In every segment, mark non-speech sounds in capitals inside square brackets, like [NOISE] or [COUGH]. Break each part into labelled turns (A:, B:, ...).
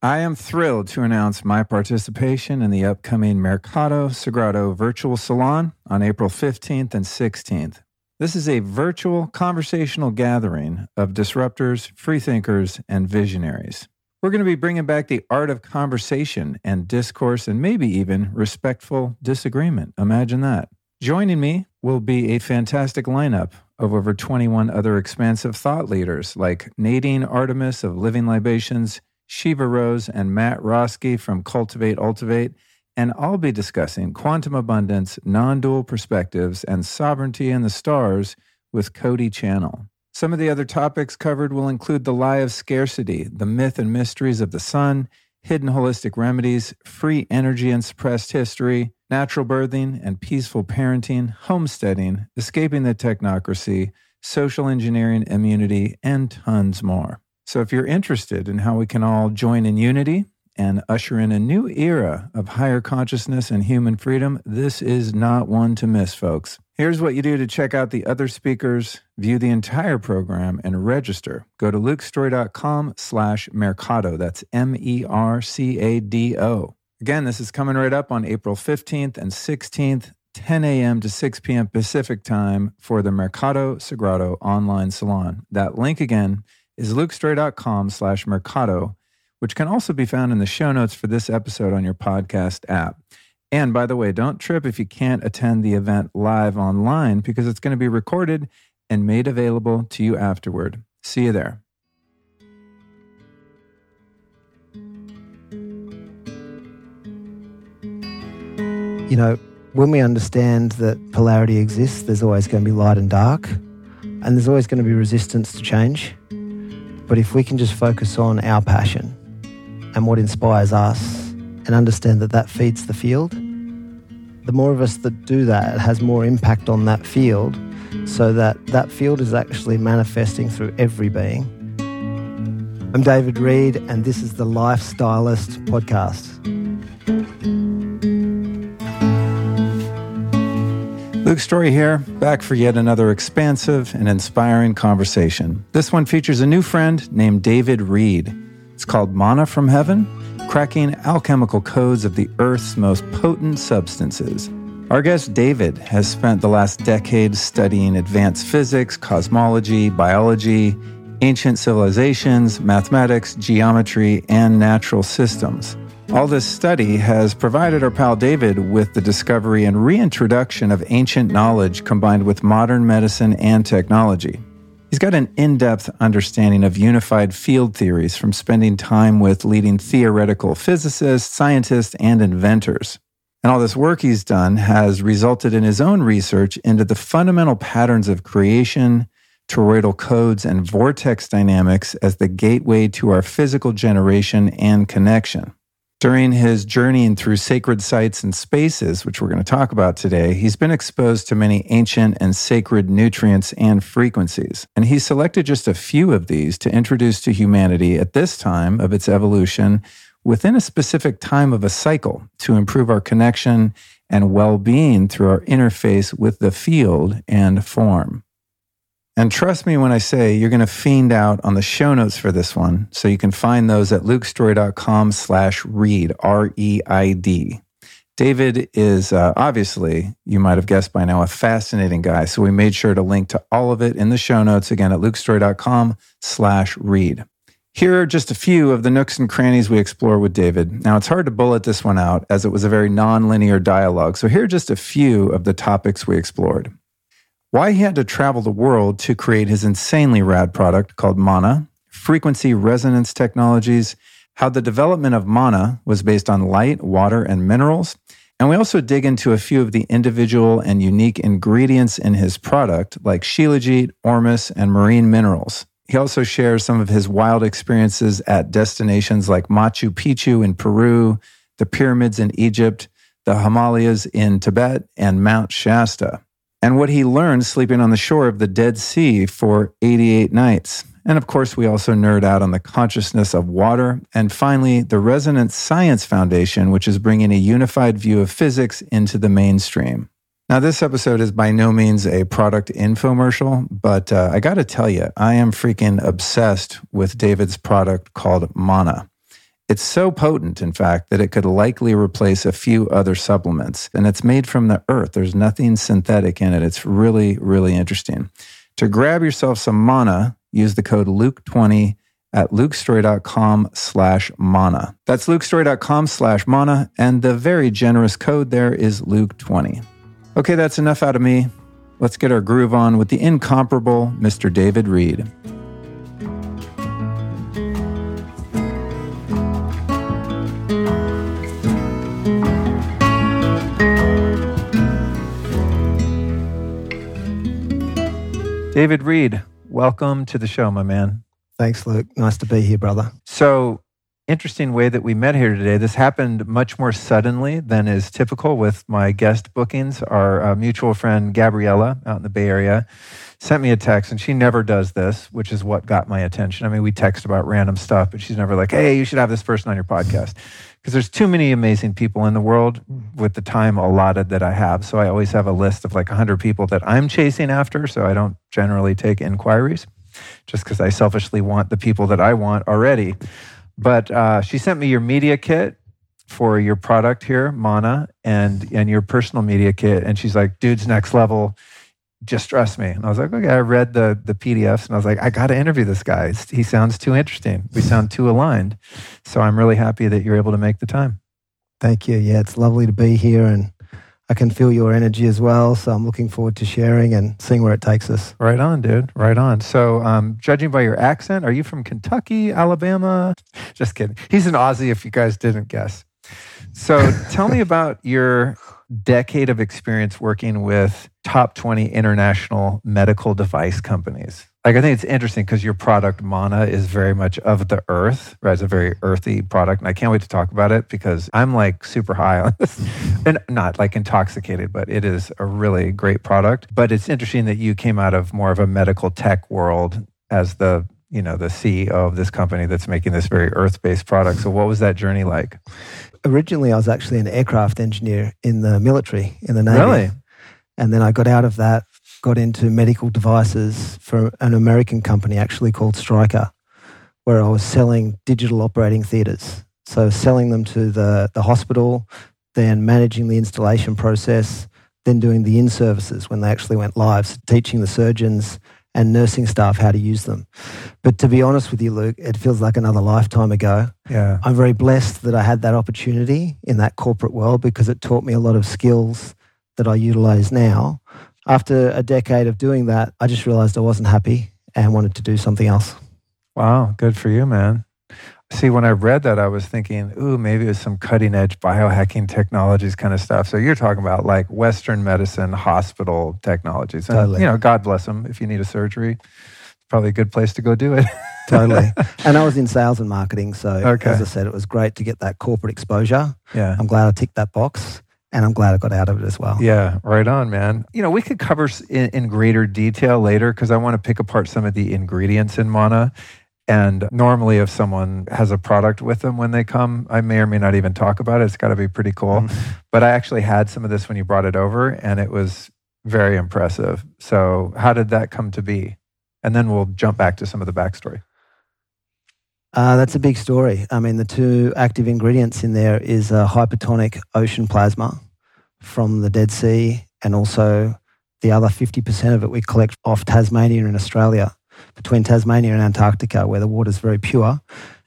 A: I am thrilled to announce my participation in the upcoming Mercado Sagrado Virtual Salon on April 15th and 16th. This is a virtual conversational gathering of disruptors, freethinkers, and visionaries. We're going to be bringing back the art of conversation and discourse and maybe even respectful disagreement. Imagine that. Joining me will be a fantastic lineup of over 21 other expansive thought leaders like Nadine Artemis of Living Libations, Shiva Rose, and Matt Roski from Cultivate Ultivate. And I'll be discussing quantum abundance, non dual perspectives, and sovereignty in the stars with Cody Channel. Some of the other topics covered will include the lie of scarcity, the myth and mysteries of the sun, hidden holistic remedies, free energy and suppressed history, natural birthing and peaceful parenting, homesteading, escaping the technocracy, social engineering, immunity, and tons more. So, if you're interested in how we can all join in unity and usher in a new era of higher consciousness and human freedom, this is not one to miss, folks. Here's what you do to check out the other speakers, view the entire program, and register. Go to lukestorey.com slash mercado. That's M-E-R-C-A-D-O. Again, this is coming right up on April 15th and 16th, 10 a.m. to 6 p.m. Pacific time for the Mercado Sagrado online salon. That link again is lukestorey.com slash mercado, which can also be found in the show notes for this episode on your podcast app. And by the way, don't trip if you can't attend the event live online because it's going to be recorded and made available to you afterward. See you there.
B: You know, when we understand that polarity exists, there's always going to be light and dark, and there's always going to be resistance to change. But if we can just focus on our passion and what inspires us and understand that that feeds the field, the more of us that do that, it has more impact on that field so that that field is actually manifesting through every being. I'm David Reid, and this is the Lifestylist Podcast.
A: Luke Storey here, back for yet another expansive and inspiring conversation. This one features a new friend named David Reid. It's called Manna from Heaven Cracking Alchemical Codes of the Earth's Most Potent Substances. Our guest David has spent the last decade studying advanced physics, cosmology, biology, ancient civilizations, mathematics, geometry, and natural systems. All this study has provided our pal David with the discovery and reintroduction of ancient knowledge combined with modern medicine and technology. He's got an in depth understanding of unified field theories from spending time with leading theoretical physicists, scientists, and inventors. And all this work he's done has resulted in his own research into the fundamental patterns of creation, toroidal codes, and vortex dynamics as the gateway to our physical generation and connection. During his journeying through sacred sites and spaces, which we're going to talk about today, he's been exposed to many ancient and sacred nutrients and frequencies. And he selected just a few of these to introduce to humanity at this time of its evolution within a specific time of a cycle to improve our connection and well being through our interface with the field and form. And trust me when I say you're going to fiend out on the show notes for this one. So you can find those at lukestorey.com slash reid, R-E-I-D. David is uh, obviously, you might have guessed by now, a fascinating guy. So we made sure to link to all of it in the show notes again at lukestorey.com slash reid. Here are just a few of the nooks and crannies we explore with David. Now, it's hard to bullet this one out as it was a very non-linear dialogue. So here are just a few of the topics we explored why he had to travel the world to create his insanely rad product called Manna, frequency resonance technologies, how the development of Manna was based on light, water, and minerals. And we also dig into a few of the individual and unique ingredients in his product, like shilajit, ormus, and marine minerals. He also shares some of his wild experiences at destinations like Machu Picchu in Peru, the pyramids in Egypt, the Himalayas in Tibet, and Mount Shasta and what he learned sleeping on the shore of the Dead Sea for 88 nights. And of course, we also nerd out on the consciousness of water. And finally, the Resonance Science Foundation, which is bringing a unified view of physics into the mainstream. Now, this episode is by no means a product infomercial, but uh, I got to tell you, I am freaking obsessed with David's product called Manna. It's so potent, in fact, that it could likely replace a few other supplements. And it's made from the earth. There's nothing synthetic in it. It's really, really interesting. To grab yourself some manna, use the code Luke20 at lukestorey.com slash manna. That's lukestorey.com slash manna, and the very generous code there is Luke20. Okay, that's enough out of me. Let's get our groove on with the incomparable Mr. David Reid. David Reid, welcome to the show, my man.
B: Thanks, Luke. Nice to be here, brother.
A: So, interesting way that we met here today. This happened much more suddenly than is typical with my guest bookings. Our uh, mutual friend Gabriella out in the Bay Area sent me a text, and she never does this, which is what got my attention. I mean, we text about random stuff, but she's never like, hey, you should have this person on your podcast. Because there's too many amazing people in the world with the time allotted that I have. So I always have a list of like 100 people that I'm chasing after. So I don't generally take inquiries just because I selfishly want the people that I want already. But uh, she sent me your media kit for your product here, Manna, and and your personal media kit, and she's like, "Dude's next level." Just trust me. And I was like, okay. I read the the PDFs, and I was like, I got to interview this guy. He sounds too interesting. We sound too aligned. So I'm really happy that you're able to make the time.
B: Thank you. Yeah, it's lovely to be here, and I can feel your energy as well. So I'm looking forward to sharing and seeing where it takes us.
A: Right on, dude. Right on. So, um, judging by your accent, are you from Kentucky, Alabama? Just kidding. He's an Aussie, if you guys didn't guess. So, tell me about your decade of experience working with top 20 international medical device companies. Like, I think it's interesting because your product, Manna, is very much of the earth, right? It's a very earthy product. And I can't wait to talk about it because I'm like super high on this [LAUGHS] and not like intoxicated, but it is a really great product. But it's interesting that you came out of more of a medical tech world as the you know the CEO of this company that's making this very earth-based product. So what was that journey like?
B: Originally, I was actually an aircraft engineer in the military in the Navy.
A: Really?
B: And then I got out of that, got into medical devices for an American company actually called Stryker, where I was selling digital operating theaters. So selling them to the, the hospital, then managing the installation process, then doing the in services when they actually went live, so teaching the surgeons and nursing staff how to use them. But to be honest with you, Luke, it feels like another lifetime ago.
A: Yeah.
B: I'm very blessed that I had that opportunity in that corporate world because it taught me a lot of skills that I utilize now. After a decade of doing that, I just realized I wasn't happy and wanted to do something else.
A: Wow, good for you, man. See, when I read that, I was thinking, ooh, maybe it's some cutting edge biohacking technologies kind of stuff. So you're talking about like Western medicine, hospital technologies. And,
B: Totally.
A: You know, God bless them. If you need a surgery, it's probably a good place to go do it. [LAUGHS]
B: Totally. and I was in sales and marketing. So,
A: Okay.
B: as I said, it was great to get that corporate exposure.
A: yeah.
B: I'm glad I ticked that box and I'm glad I got out of it as well.
A: Yeah, right on, man. You know, we could cover in, in greater detail later because I want to pick apart some of the ingredients in Manna. And normally, if someone has a product with them when they come, I may or may not even talk about it. It's got to be pretty cool. But I actually had some of this when you brought it over, and it was very impressive. So, how did that come to be? And then we'll jump back to some of the backstory.
B: Uh, that's a big story. I mean, the two active ingredients in there is a hypertonic ocean plasma from the Dead Sea, and also the other 50% of it we collect off Tasmania in Australia, between Tasmania and Antarctica, where the water is very pure.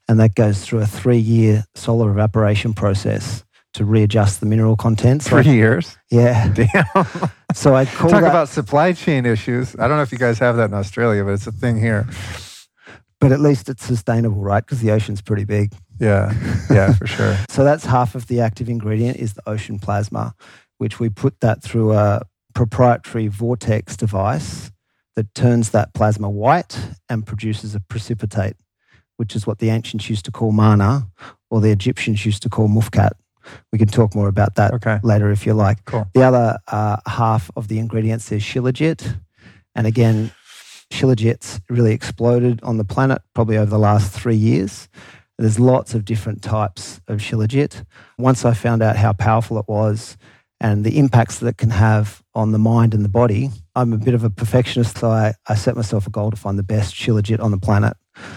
B: And that goes through a three year solar evaporation process to readjust the mineral content. So
A: Three years.
B: yeah. [LAUGHS]
A: Damn.
B: So I call
A: Talk
B: that,
A: about supply chain issues. I don't know if you guys have that in Australia, but it's a thing here.
B: but at least it's sustainable, right? Because the ocean's pretty big.
A: Yeah. Yeah, for sure. [LAUGHS]
B: So that's half of the active ingredient is the ocean plasma, which we put that through a proprietary vortex device that turns that plasma white and produces a precipitate, which is what the ancients used to call manna or the Egyptians used to call mufkat. We can talk more about that
A: Okay.
B: later if you like.
A: Cool.
B: The other uh, half of the ingredients is shilajit. And again, shilajit's really exploded on the planet probably over the last three years. There's lots of different types of shilajit. Once I found out how powerful it was and the impacts that it can have on the mind and the body, I'm a bit of a perfectionist, so I, I set myself a goal to find the best shilajit on the planet.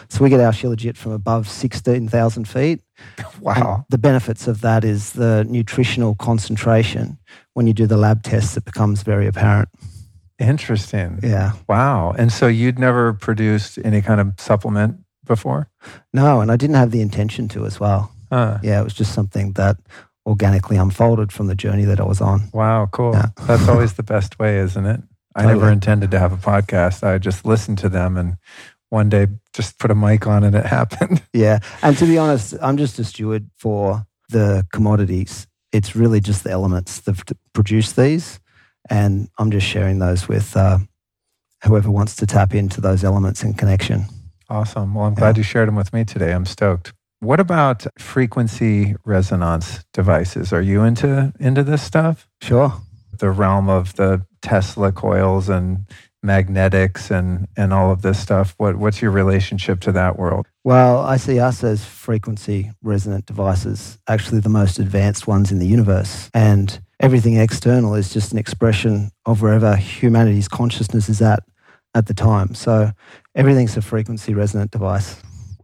B: So we get our shilajit from above 16,000 feet. [LAUGHS]
A: Wow.
B: And the benefits of that is the nutritional concentration. When you do the lab tests, it becomes very apparent.
A: Interesting.
B: Yeah.
A: Wow. And so you'd never produced any kind of supplement before?
B: No, and I didn't have the intention to as well. Yeah, it was just something that organically unfolded from the journey that I was on.
A: Wow, cool.
B: Yeah.
A: That's always [LAUGHS] the best way, isn't it? I never intended to have a podcast. I just listened to them and one day just put a mic on and it [LAUGHS] happened.
B: Yeah. And to be honest, I'm just a steward for the commodities. It's really just the elements that produce these. And I'm just sharing those with uh, whoever wants to tap into those elements in connection.
A: Awesome. Well, I'm glad you shared them with me today. I'm stoked. What about frequency resonance devices? Are you into into this stuff?
B: Sure.
A: The realm of the Tesla coils and magnetics and and all of this stuff. What what's your relationship to that world?
B: Well, I see us as frequency resonant devices, actually the most advanced ones in the universe. And everything external is just an expression of wherever humanity's consciousness is at at the time. So everything's a frequency resonant device.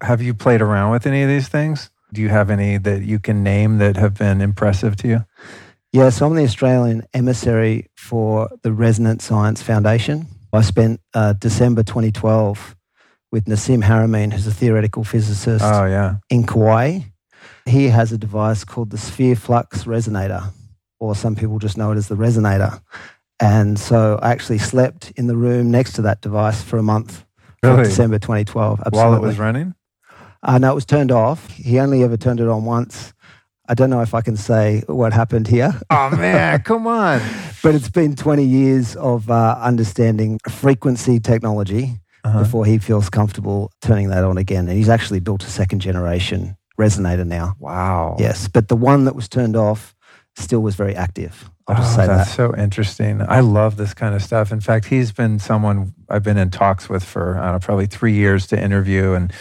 A: Have you played around with any of these things? Do you have any that you can name that have been impressive to you?
B: Yeah, so I'm the Australian emissary for the Resonance Science Foundation. I spent uh, December 2012 with Nassim Haramein, who's a theoretical physicist
A: Oh yeah.
B: in Kauai. He has a device called the Sphere Flux Resonator, or some people just know it as the resonator. And so I actually slept in the room next to that device for a month from December 2012. Absolutely.
A: While it was running?
B: Uh, no, it was turned off. He only ever turned it on once. I don't know if I can say what happened here,
A: Oh man, come on. [LAUGHS]
B: but it's been 20 years of uh, understanding frequency technology
A: Uh-huh.
B: before he feels comfortable turning that on again. And he's actually built a second generation resonator now.
A: Wow.
B: Yes, but the one that was turned off still was very active. I'll just
A: Oh,
B: say
A: that's
B: that.
A: so interesting. I love this kind of stuff. In fact, he's been someone I've been in talks with for I don't know, probably three years to interview, and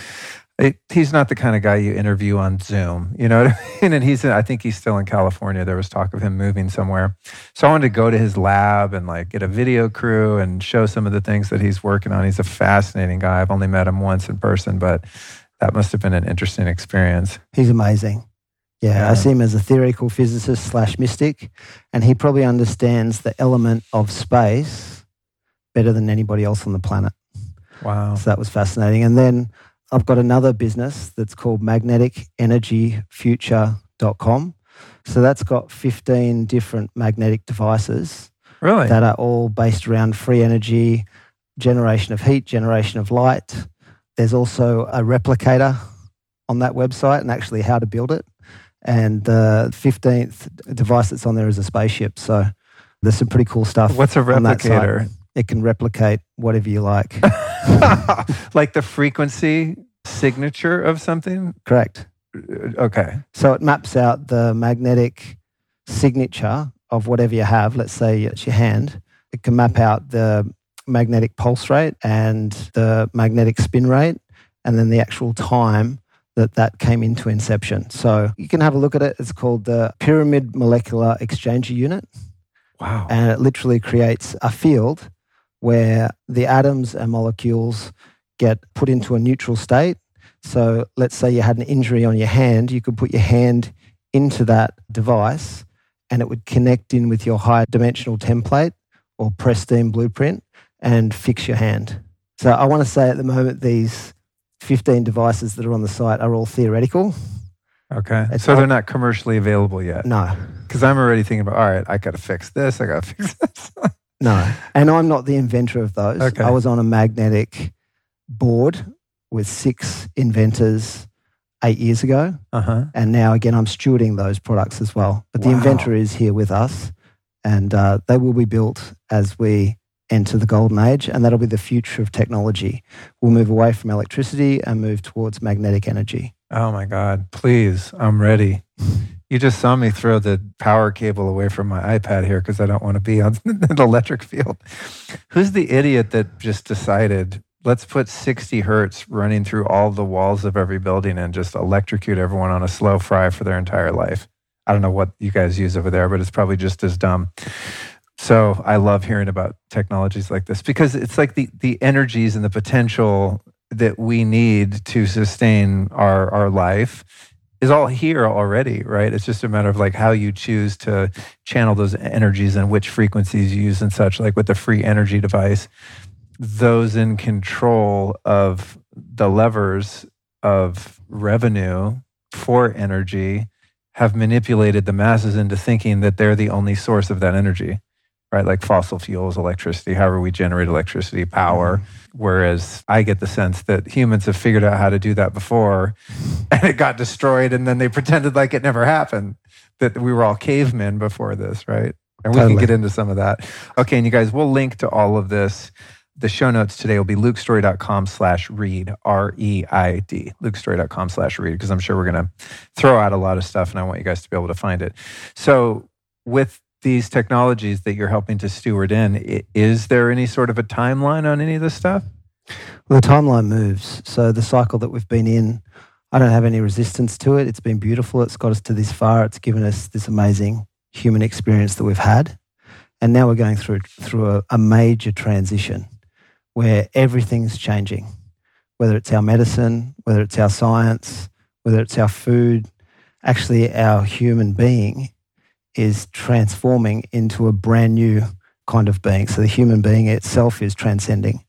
A: it, he's not the kind of guy you interview on Zoom. You know what I [LAUGHS] mean? And he's I think he's still in California. There was talk of him moving somewhere, so I wanted to go to his lab and like get a video crew and show some of the things that he's working on. He's a fascinating guy. I've only met him once in person, but that must have been an interesting experience.
B: He's amazing. Yeah,
A: Yeah.
B: I see him as a theoretical physicist slash mystic, and he probably understands the element of space better than anybody else on the planet.
A: Wow.
B: So that was fascinating. And then I've got another business that's called magneticenergyfuture.com. So that's got 15 different magnetic devices
A: Really?
B: that are all based around free energy, generation of heat, generation of light. There's also a replicator on that website and actually how to build it. And the 15th device that's on there is a spaceship. So there's some pretty cool stuff.
A: What's a
B: on that site.
A: replicator?
B: It can replicate whatever you like. [LAUGHS] [LAUGHS]
A: like the frequency signature of something?
B: Correct.
A: Uh, Okay.
B: So it maps out the magnetic signature of whatever you have. Let's say it's your hand. It can map out the magnetic pulse rate and the magnetic spin rate, and then the actual time that that came into inception. So you can have a look at it. It's called the Pyramid Molecular Exchanger Unit,
A: Wow.
B: and it literally creates a field where the atoms and molecules get put into a neutral state. So let's say you had an injury on your hand, you could put your hand into that device and it would connect in with your high dimensional template or pristine blueprint and fix your hand. So I want to say at the moment these 15 devices that are on the site are all theoretical.
A: Okay.
B: It's
A: So they're not commercially available yet.
B: No,
A: Because I'm already thinking about, all right, I got to fix this. I got to fix [LAUGHS] this.
B: No. And I'm not the inventor of those.
A: Okay.
B: I was on a magnetic board with six inventors eight years ago.
A: uh huh.
B: And now, again, I'm stewarding those products as well. But the
A: Wow.
B: inventor is here with us and uh, they will be built as we enter the golden age. And that'll be the future of technology. We'll move away from electricity and move towards magnetic energy.
A: Oh my God. Please. I'm ready. You just saw me throw the power cable away from my iPad here because I don't want to be on [LAUGHS] an electric field. Who's the idiot that just decided, let's put 60 hertz running through all the walls of every building and just electrocute everyone on a slow fry for their entire life? I don't know what you guys use over there, but it's probably just as dumb. So I love hearing about technologies like this because it's like the, the energies and the potential that we need to sustain our, our life is all here already, right? It's just a matter of like how you choose to channel those energies and which frequencies you use and such, like with the free energy device. Those in control of the levers of revenue for energy have manipulated the masses into thinking that they're the only source of that energy right? Like fossil fuels, electricity, however we generate electricity, power. Mm-hmm. Whereas I get the sense that humans have figured out how to do that before [LAUGHS] and it got destroyed and then they pretended like it never happened, that we were all cavemen before this, right? And we totally. can get into some of that. Okay, and you guys, we'll link to all of this. The show notes today will be lukestorey.com slash reid, R E I D, lukestorey.com slash reid, because I'm sure we're going to throw out a lot of stuff and I want you guys to be able to find it. So, with these technologies that you're helping to steward in, is there any sort of a timeline on any of this stuff?
B: Well, the timeline moves. So the cycle that we've been in, I don't have any resistance to it. It's been beautiful. It's got us to this far. It's given us this amazing human experience that we've had. And now we're going through through a, a major transition where everything's changing. Whether it's our medicine, whether it's our science, whether it's our food, actually our human being is transforming into a brand new kind of being. So the human being itself is transcending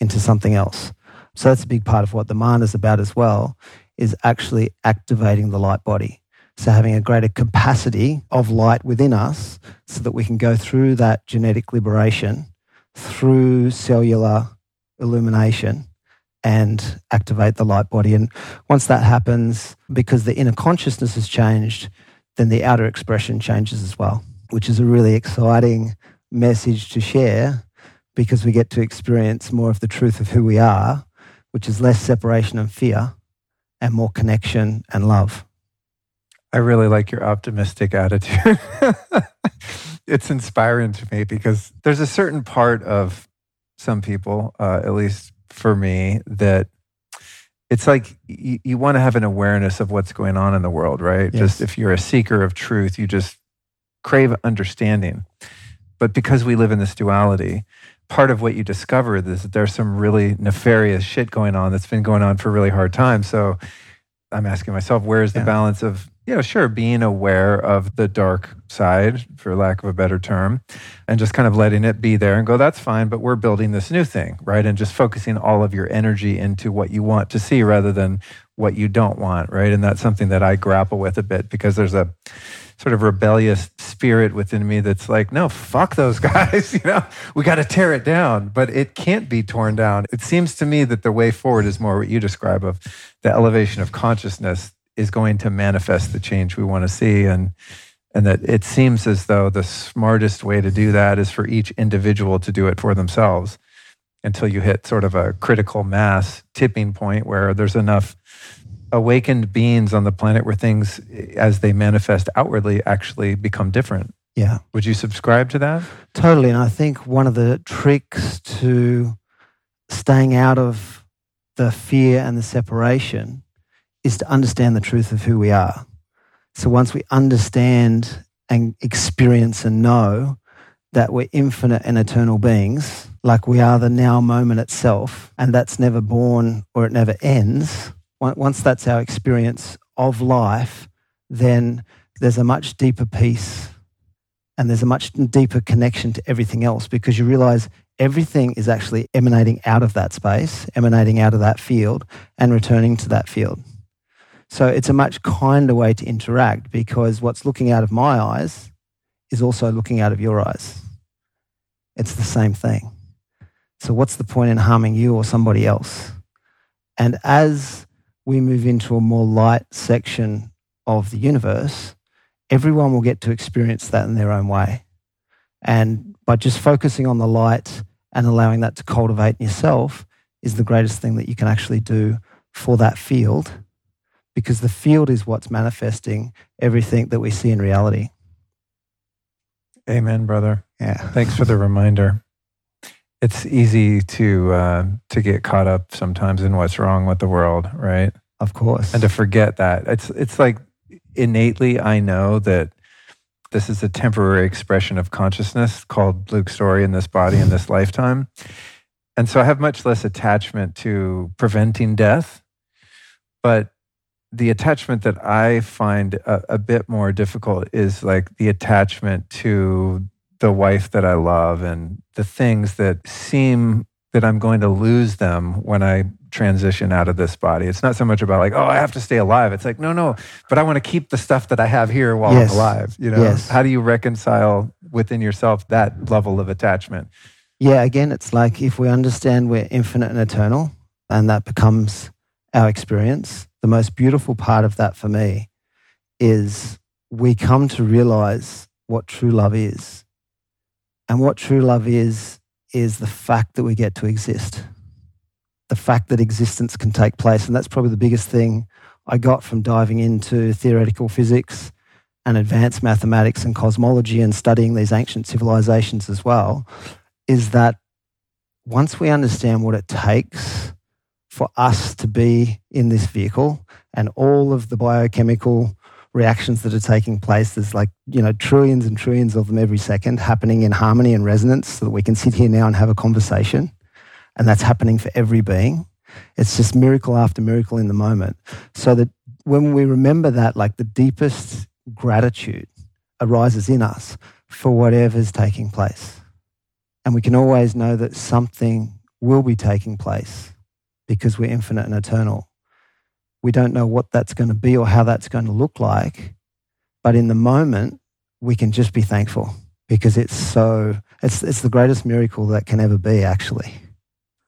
B: into something else. So that's a big part of what the mind is about as well, is actually activating the light body. So having a greater capacity of light within us so that we can go through that genetic liberation through cellular illumination and activate the light body. And once that happens, because the inner consciousness has changed, then the outer expression changes as well, which is a really exciting message to share because we get to experience more of the truth of who we are, which is less separation and fear and more connection and love.
A: I really like your optimistic attitude. [LAUGHS] it's inspiring to me because there's a certain part of some people, uh, at least for me, that it's like you, you want to have an awareness of what's going on in the world, right? Yes. Just if you're a seeker of truth, you just crave understanding. But because we live in this duality, part of what you discover is that there's some really nefarious shit going on that's been going on for a really hard time. So I'm asking myself, where is the yeah. balance of you know, sure, being aware of the dark side, for lack of a better term, and just kind of letting it be there and go, that's fine, but we're building this new thing, right? And just focusing all of your energy into what you want to see rather than what you don't want, right? And that's something that I grapple with a bit because there's a sort of rebellious spirit within me that's like, no, fuck those [LAUGHS] guys. you know, we got to tear it down, but it can't be torn down. It seems to me that the way forward is more what you describe of the elevation of consciousness is going to manifest the change we want to see. And and that it seems as though the smartest way to do that is for each individual to do it for themselves until you hit sort of a critical mass tipping point where there's enough awakened beings on the planet where things as they manifest outwardly actually become different.
B: Yeah.
A: Would you subscribe to that?
B: Totally. And i think one of the tricks to staying out of the fear and the separation is to understand the truth of who we are. So once we understand and experience and know that we're infinite and eternal beings, like we are the now moment itself, and that's never born or it never ends, once that's our experience of life, then there's a much deeper peace and there's a much deeper connection to everything else because you realize everything is actually emanating out of that space, emanating out of that field, and returning to that field. So it's a much kinder way to interact because what's looking out of my eyes is also looking out of your eyes. It's the same thing. So what's the point in harming you or somebody else? And as we move into a more light section of the universe, everyone will get to experience that in their own way. And by just focusing on the light and allowing that to cultivate in yourself is the greatest thing that you can actually do for that field because the field is what's manifesting everything that we see in reality.
A: Amen, brother.
B: Yeah.
A: Thanks for the reminder. It's easy to uh, to get caught up sometimes in what's wrong with the world, right?
B: Of course.
A: And to forget that it's it's like innately I know that this is a temporary expression of consciousness called Luke Storey in this body in this lifetime. And so I have much less attachment to preventing death. But the attachment that I find a, a bit more difficult is like the attachment to the wife that I love and the things that seem that I'm going to lose them when I transition out of this body. It's not so much about like, oh, I have to stay alive. It's like, no, no, but I want to keep the stuff that I have here while yes. I'm alive. You know, yes. how do you reconcile within yourself that level of attachment?
B: Yeah, again, it's like if we understand we're infinite and eternal, and that becomes our experience, the most beautiful part of that for me is we come to realize what true love is. And what true love is, is the fact that we get to exist, the fact that existence can take place. And that's probably the biggest thing I got from diving into theoretical physics and advanced mathematics and cosmology and studying these ancient civilizations as well, is that once we understand what it takes for us to be in this vehicle and all of the biochemical reactions that are taking place. There's like, you know, trillions and trillions of them every second happening in harmony and resonance so that we can sit here now and have a conversation. And that's happening for every being. It's just miracle after miracle in the moment. So that when we remember that, like the deepest gratitude arises in us for whatever's taking place. And we can always know that something will be taking place because we're infinite and eternal. We don't know what that's going to be or how that's going to look like. But in the moment, we can just be thankful because it's so, it's, it's the greatest miracle that can ever be, actually.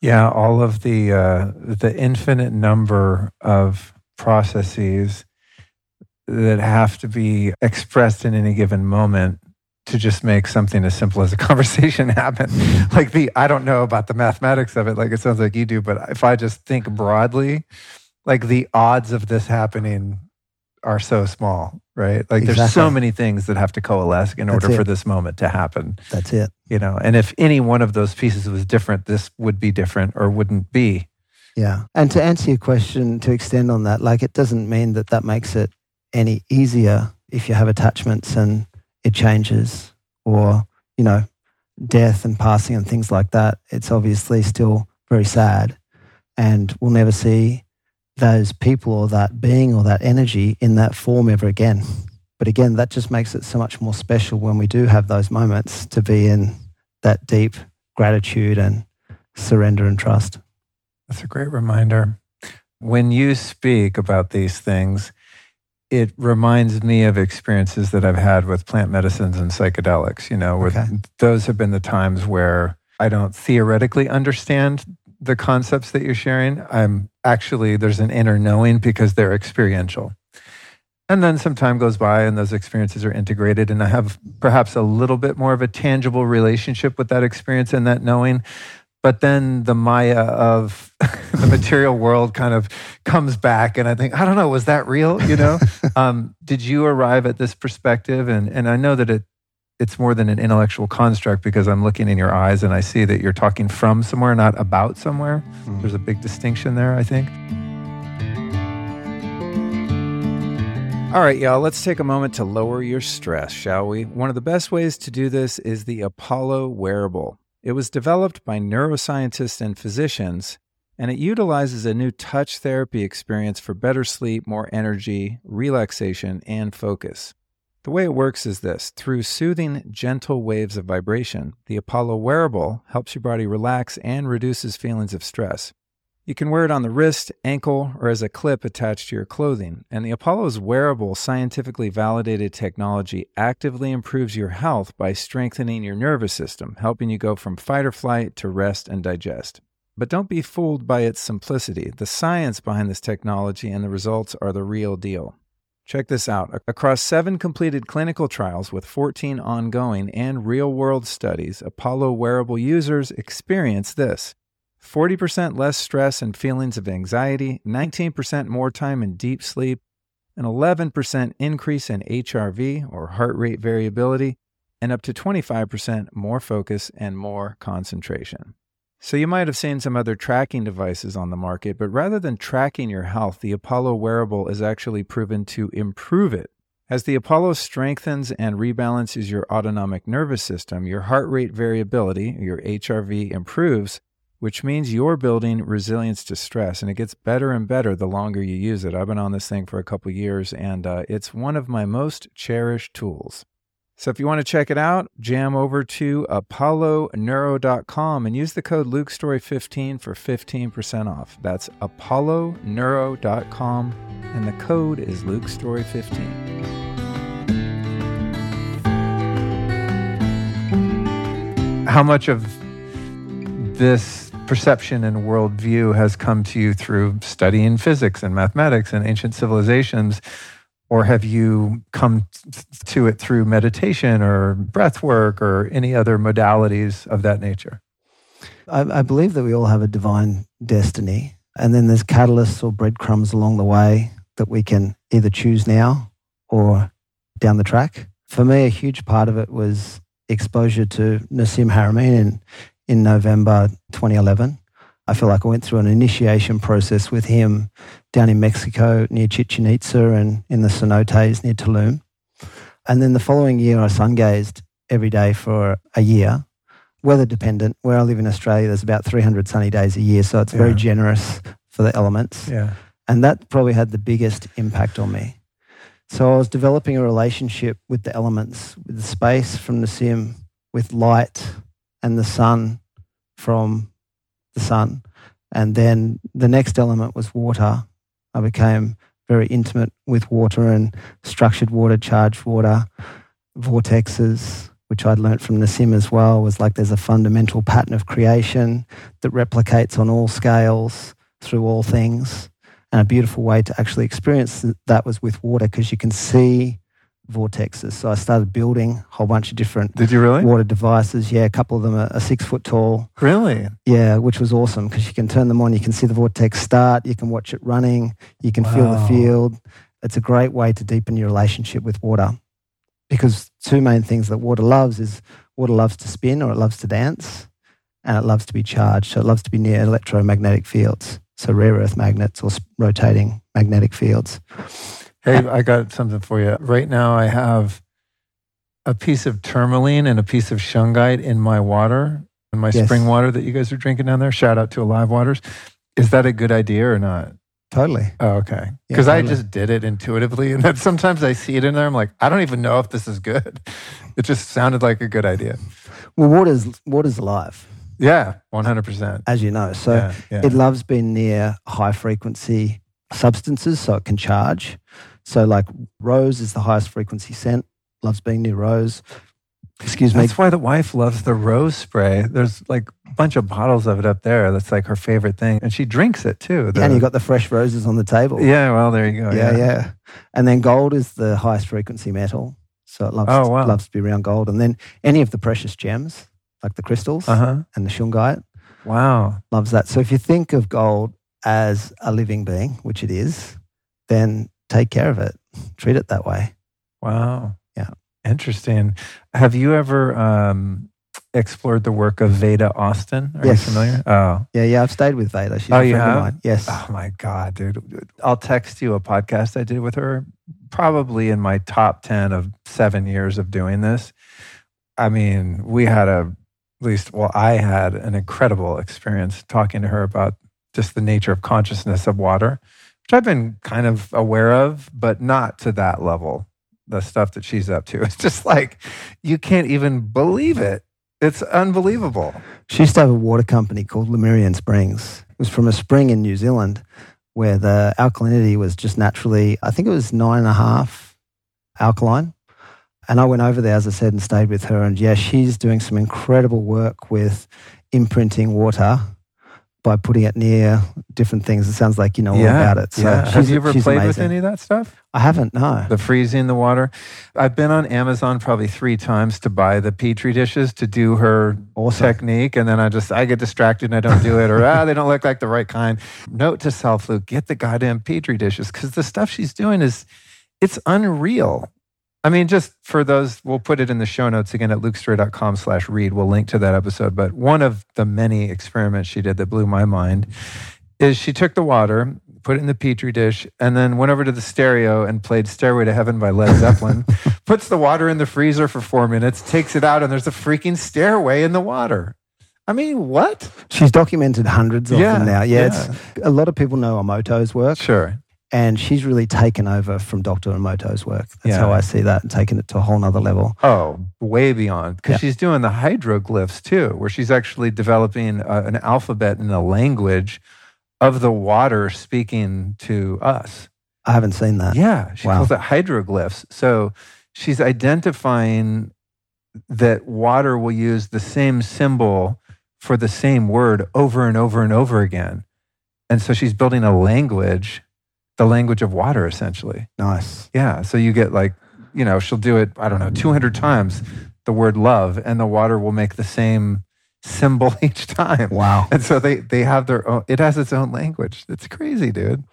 A: Yeah, all of the, uh, the infinite number of processes that have to be expressed in any given moment to just make something as simple as a [LAUGHS] conversation happen. like the, I don't know about the mathematics of it, like it sounds like you do, but if I just think broadly, like the odds of this happening are so small, right? Like exactly. there's so many things that have to coalesce in order for this moment to happen.
B: That's it.
A: You know, and if any one of those pieces was different, this would be different or wouldn't be.
B: Yeah. And to answer your question, to extend on that, like it doesn't mean that that makes it any easier if you have attachments and it changes or, you know, death and passing and things like that. It's obviously still very sad and we'll never see those people or that being or that energy in that form ever again. But again, that just makes it so much more special when we do have those moments to be in that deep gratitude and surrender and trust.
A: That's a great reminder. When you speak about these things, it reminds me of experiences that I've had with plant medicines and psychedelics. You know, okay. those have been the times where I don't theoretically understand the concepts that you're sharing, I'm actually, there's an inner knowing because they're experiential. And then some time goes by and those experiences are integrated, and I have perhaps a little bit more of a tangible relationship with that experience and that knowing. But then the Maya of [LAUGHS] the material world kind of comes back, and I think, I don't know, was that real? You know, [LAUGHS] um, did you arrive at this perspective? And and I know that it it's more than an intellectual construct because I'm looking in your eyes and I see that you're talking from somewhere, not about somewhere. Mm. There's a big distinction there, I think. All right, y'all, let's take a moment to lower your stress, shall we? One of the best ways to do this is the Apollo wearable. It was developed by neuroscientists and physicians, and it utilizes a new touch therapy experience for better sleep, more energy, relaxation, and focus. The way it works is this through soothing, gentle waves of vibration, the Apollo wearable helps your body relax and reduces feelings of stress. You can wear it on the wrist, ankle, or as a clip attached to your clothing. And the Apollo's wearable, scientifically validated technology actively improves your health by strengthening your nervous system, helping you go from fight or flight to rest and digest. But don't be fooled by its simplicity. The science behind this technology and the results are the real deal. Check this out. Across seven completed clinical trials with 14 ongoing and real world studies, Apollo wearable users experience this 40% less stress and feelings of anxiety, 19% more time in deep sleep, an 11% increase in HRV or heart rate variability, and up to 25% more focus and more concentration. So you might have seen some other tracking devices on the market, but rather than tracking your health, the Apollo wearable is actually proven to improve it. As the Apollo strengthens and rebalances your autonomic nervous system, your heart rate variability, your HRV, improves, which means you're building resilience to stress. And it gets better and better the longer you use it. I've been on this thing for a couple years, and uh, it's one of my most cherished tools. So if you want to check it out, jam over to apolloneuro.com and use the code LukeStorey15 for 15% off. That's apolloneuro.com and the code is LukeStorey15. How much of this perception and worldview has come to you through studying physics and mathematics and ancient civilizations or have you come to it through meditation or breath work or any other modalities of that nature?
B: I, I believe that we all have a divine destiny. And then there's catalysts or breadcrumbs along the way that we can either choose now or down the track. For me, a huge part of it was exposure to Nassim Haramein in, in November 2011. I feel like I went through an initiation process with him down in Mexico near Chichen Itza and in the cenotes near Tulum. And then the following year, I sun gazed every day for a year, weather dependent. Where I live in Australia, there's about 300 sunny days a year, so it's very generous for the elements.
A: Yeah.
B: And that probably had the biggest impact on me. So I was developing a relationship with the elements, with the space from Nassim, with light and the sun from the sun. And then the next element was water. I became very intimate with water and structured water, charged water, vortexes, which I'd learnt from Nassim as well, was like there's a fundamental pattern of creation that replicates on all scales through all things. And a beautiful way to actually experience that was with water because you can see vortexes. So I started building a whole bunch of different
A: Did you really?
B: water devices. Yeah, a couple of them are, are six foot tall.
A: Really?
B: Yeah, which was awesome because you can turn them on, you can see the vortex start, you can watch it running, you can feel the field. It's a great way to deepen your relationship with water. Because two main things that water loves is water loves to spin or it loves to dance and it loves to be charged. So it loves to be near electromagnetic fields. So rare earth magnets or rotating magnetic fields.
A: Hey, I got something for you. Right now, I have a piece of tourmaline and a piece of shungite in my water, in my
B: Yes.
A: spring water that you guys are drinking down there. Shout out to Alive Waters. Is that a good idea or not?
B: Totally.
A: Oh, okay.
B: Yeah,
A: Because I just did it intuitively. And then sometimes I see it in there. I'm like, I don't even know if this is good. [LAUGHS] It just sounded like a good idea.
B: Well, water's, water's alive,
A: Yeah, 100%.
B: as you know. So
A: yeah, yeah.
B: It loves being near high frequency substances so it can charge. So, like rose is the highest frequency scent, loves being near rose. Excuse me.
A: That's why the wife loves the rose spray. There's like a bunch of bottles of it up there. That's like her favorite thing. And she drinks it too. The-
B: and you got the fresh roses on the table.
A: yeah, well, there you go.
B: yeah, yeah. And then gold is the highest frequency metal. So it loves,
A: Oh, wow.
B: loves to be around gold. And then any of the precious gems, like the crystals
A: Uh huh.
B: and the shungite,
A: Wow.
B: loves that. So if you think of gold as a living being, which it is, then take care of it. Treat it that way.
A: Wow.
B: Yeah.
A: Interesting. Have you ever um, explored the work of Veda Austin? Are
B: Yes.
A: you familiar? Oh.
B: Yeah, yeah. I've stayed with Veda. She's
A: Oh,
B: a
A: you
B: friend
A: have?
B: of mine. Yes.
A: Oh my God, dude. I'll text you a podcast I did with her, probably in my top 10 of seven years of doing this. I mean, we had a, at least, well, I had an incredible experience talking to her about just the nature of consciousness of water, which I've been kind of aware of, but not to that level. The stuff that she's up to. [LAUGHS] It's just like, you can't even believe it. It's unbelievable.
B: She used to have a water company called Lemurian Springs. It was from a spring in New Zealand where the alkalinity was just naturally, I think it was nine and a half alkaline. And I went over there, as I said, and stayed with her. And yeah, she's doing some incredible work with imprinting water by putting it near different things. It sounds like you know all about it. So
A: yeah. Have you ever
B: she's
A: played with any of that stuff?
B: I haven't, no.
A: the freezing the water. I've been on Amazon probably three times to buy the petri dishes to do her
B: Awesome.
A: technique, and then I just I get distracted and I don't do it, or ah, they don't look like the right kind. Note to self, Luke, get the goddamn petri dishes because the stuff she's doing is it's unreal. I mean, just for those, we'll put it in the show notes again at lukestorey.com slash reid. We'll link to that episode. But one of the many experiments she did that blew my mind is she took the water, put it in the petri dish, and then went over to the stereo and played Stairway to Heaven by Led Zeppelin, [LAUGHS] puts the water in the freezer for four minutes, takes it out, and there's a freaking stairway in the water. I mean, what?
B: She's documented hundreds of
A: Yeah,
B: them now. Yeah,
A: yeah.
B: A lot of people know Emoto's work,
A: Sure.
B: And she's really taken over from Dr. Emoto's work. That's
A: Yeah.
B: how I see that and taken it to a whole nother level.
A: Oh, way beyond. Because
B: Yeah.
A: she's doing the hydroglyphs too, where she's actually developing uh, an alphabet and a language of the water speaking to us.
B: I haven't seen that.
A: Yeah, she
B: Wow.
A: calls it hydroglyphs. So she's identifying that water will use the same symbol for the same word over and over and over again. And so she's building a language, the language of water, essentially.
B: Nice.
A: Yeah. So you get like, you know, she'll do it, I don't know, 200 times the word love, and the water will make the same symbol [LAUGHS] each time.
B: Wow.
A: And so they, they have their own, it has its own language. It's crazy, dude.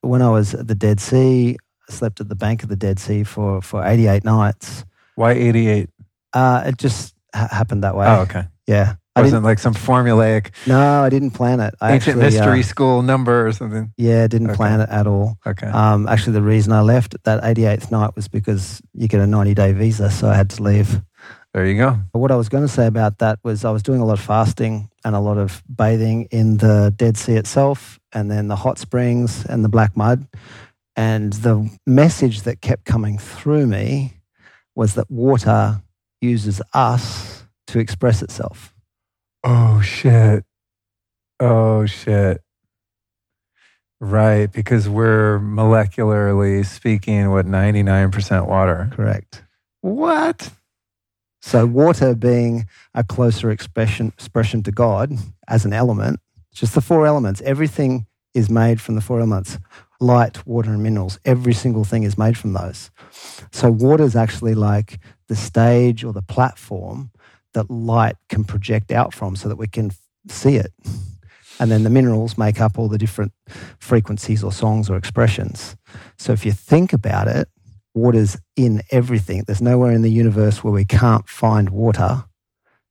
B: When I was at the Dead Sea, I slept at the bank of the Dead Sea for, for 88 nights.
A: Why 88?
B: Uh, it just ha- happened that way.
A: Oh, okay.
B: Yeah. I
A: wasn't like some formulaic
B: no, I didn't plan it. I
A: ancient
B: actually, uh,
A: mystery school number or something.
B: yeah, didn't
A: Okay.
B: plan it at all.
A: Okay.
B: Um, actually, the reason I left that 88th night was because you get a 90 day visa, so I had to leave.
A: there you go.
B: But what I was going to say about that was I was doing a lot of fasting and a lot of bathing in the Dead Sea itself, and then the hot springs and the black mud. And the message that kept coming through me was that water uses us to express itself.
A: Oh, shit. Oh, shit. Right. Because we're molecularly speaking, what, 99% water.
B: Correct.
A: What?
B: So, water being a closer expression, expression to God as an element, just the four elements. Everything is made from the four elements light, water, and minerals. Every single thing is made from those. So, water is actually like the stage or the platform that light can project out from so that we can see it. And then the minerals make up all the different frequencies or songs or expressions. So, if you think about it, water's in everything. There's nowhere in the universe where we can't find water.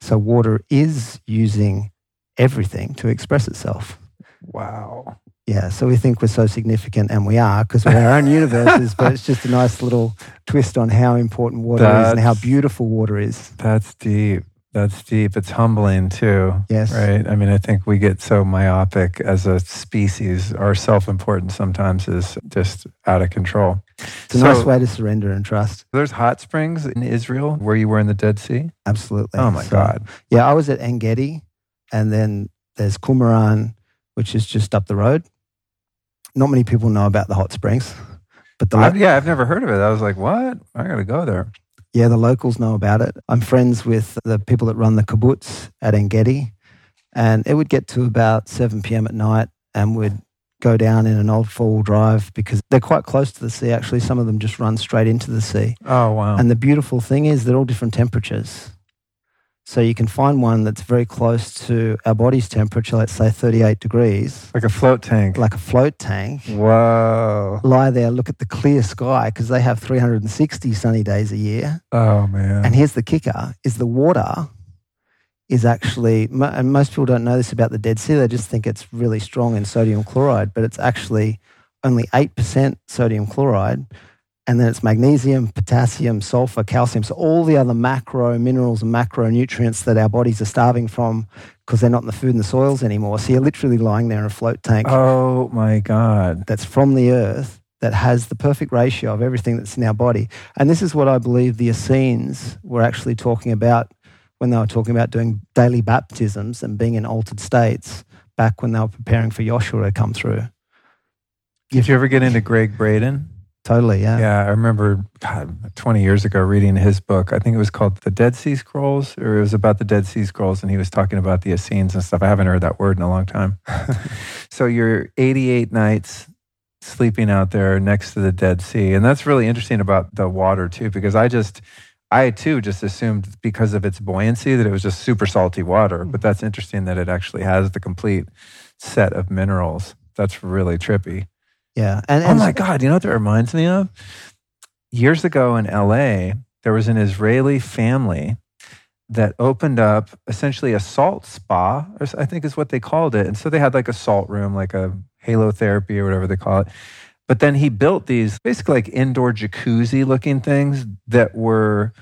B: So water is using everything to express itself.
A: Wow.
B: Yeah, so we think we're so significant, and we are because we're our own [LAUGHS] universes. But it's just a nice little twist on how important water is and how beautiful water is.
A: That's deep. That's deep. It's humbling too.
B: Yes,
A: Right. I mean, I think we get so myopic as a species. Our self importance sometimes is just out of control.
B: it's a nice way to surrender and trust.
A: There's hot springs in Israel where you were in the Dead Sea.
B: Absolutely.
A: Oh my
B: So,
A: God.
B: Yeah, I was at Engedi, and then there's Qumran, which is just up the road. Not many people know about the hot springs, but the
A: I- yeah, I've never heard of it. I was like, what? I got to go there.
B: Yeah, the locals know about it. I'm friends with the people that run the kibbutz at Engedi, and it would get to about 7 p.m. at night, and we'd go down in an old four-wheel drive because they're quite close to the sea. Actually, some of them just run straight into the sea.
A: Oh, wow.
B: And the beautiful thing is they're all different temperatures. So you can find one that's very close to our body's temperature, let's say 38 degrees,
A: like a float tank.
B: like a float tank.
A: Whoa.
B: Lie there, look at the clear sky because they have 360 sunny days a year.
A: Oh, man.
B: And here's the kicker: is the water is actually, and most people don't know this about the Dead Sea. They just think it's really strong in sodium chloride, but it's actually only eight percent sodium chloride, and then it's magnesium, potassium, sulfur, calcium. So all the other macro minerals and macronutrients that our bodies are starving from because they're not in the food and the soils anymore. So you're literally lying there in a float tank
A: oh, my God.
B: that's from the earth that has the perfect ratio of everything that's in our body. And this is what I believe the Essenes were actually talking about when they were talking about doing daily baptisms and being in altered states back when they were preparing for Joshua to come through.
A: Did you ever get into Gregg Braden?
B: Totally, yeah.
A: Yeah, I remember God, 20 years ago reading his book. I think it was called The Dead Sea Scrolls, or it was about the Dead Sea Scrolls, and he was talking about the Essenes and stuff. I haven't heard that word in a long time. [LAUGHS] so you're 88 nights sleeping out there next to the Dead Sea. And that's really interesting about the water, too, because I just, I too just assumed because of its buoyancy that it was just super salty water. But mm-hmm. that's interesting that it actually has the complete set of minerals. That's really trippy.
B: Yeah. And,
A: Oh my God, you know what that reminds me of? Years ago in LA, there was an Israeli family that opened up essentially a salt spa, I think is what they called it. And so they had like a salt room, like a halo therapy or whatever they call it. But then he built these basically like indoor jacuzzi looking things that were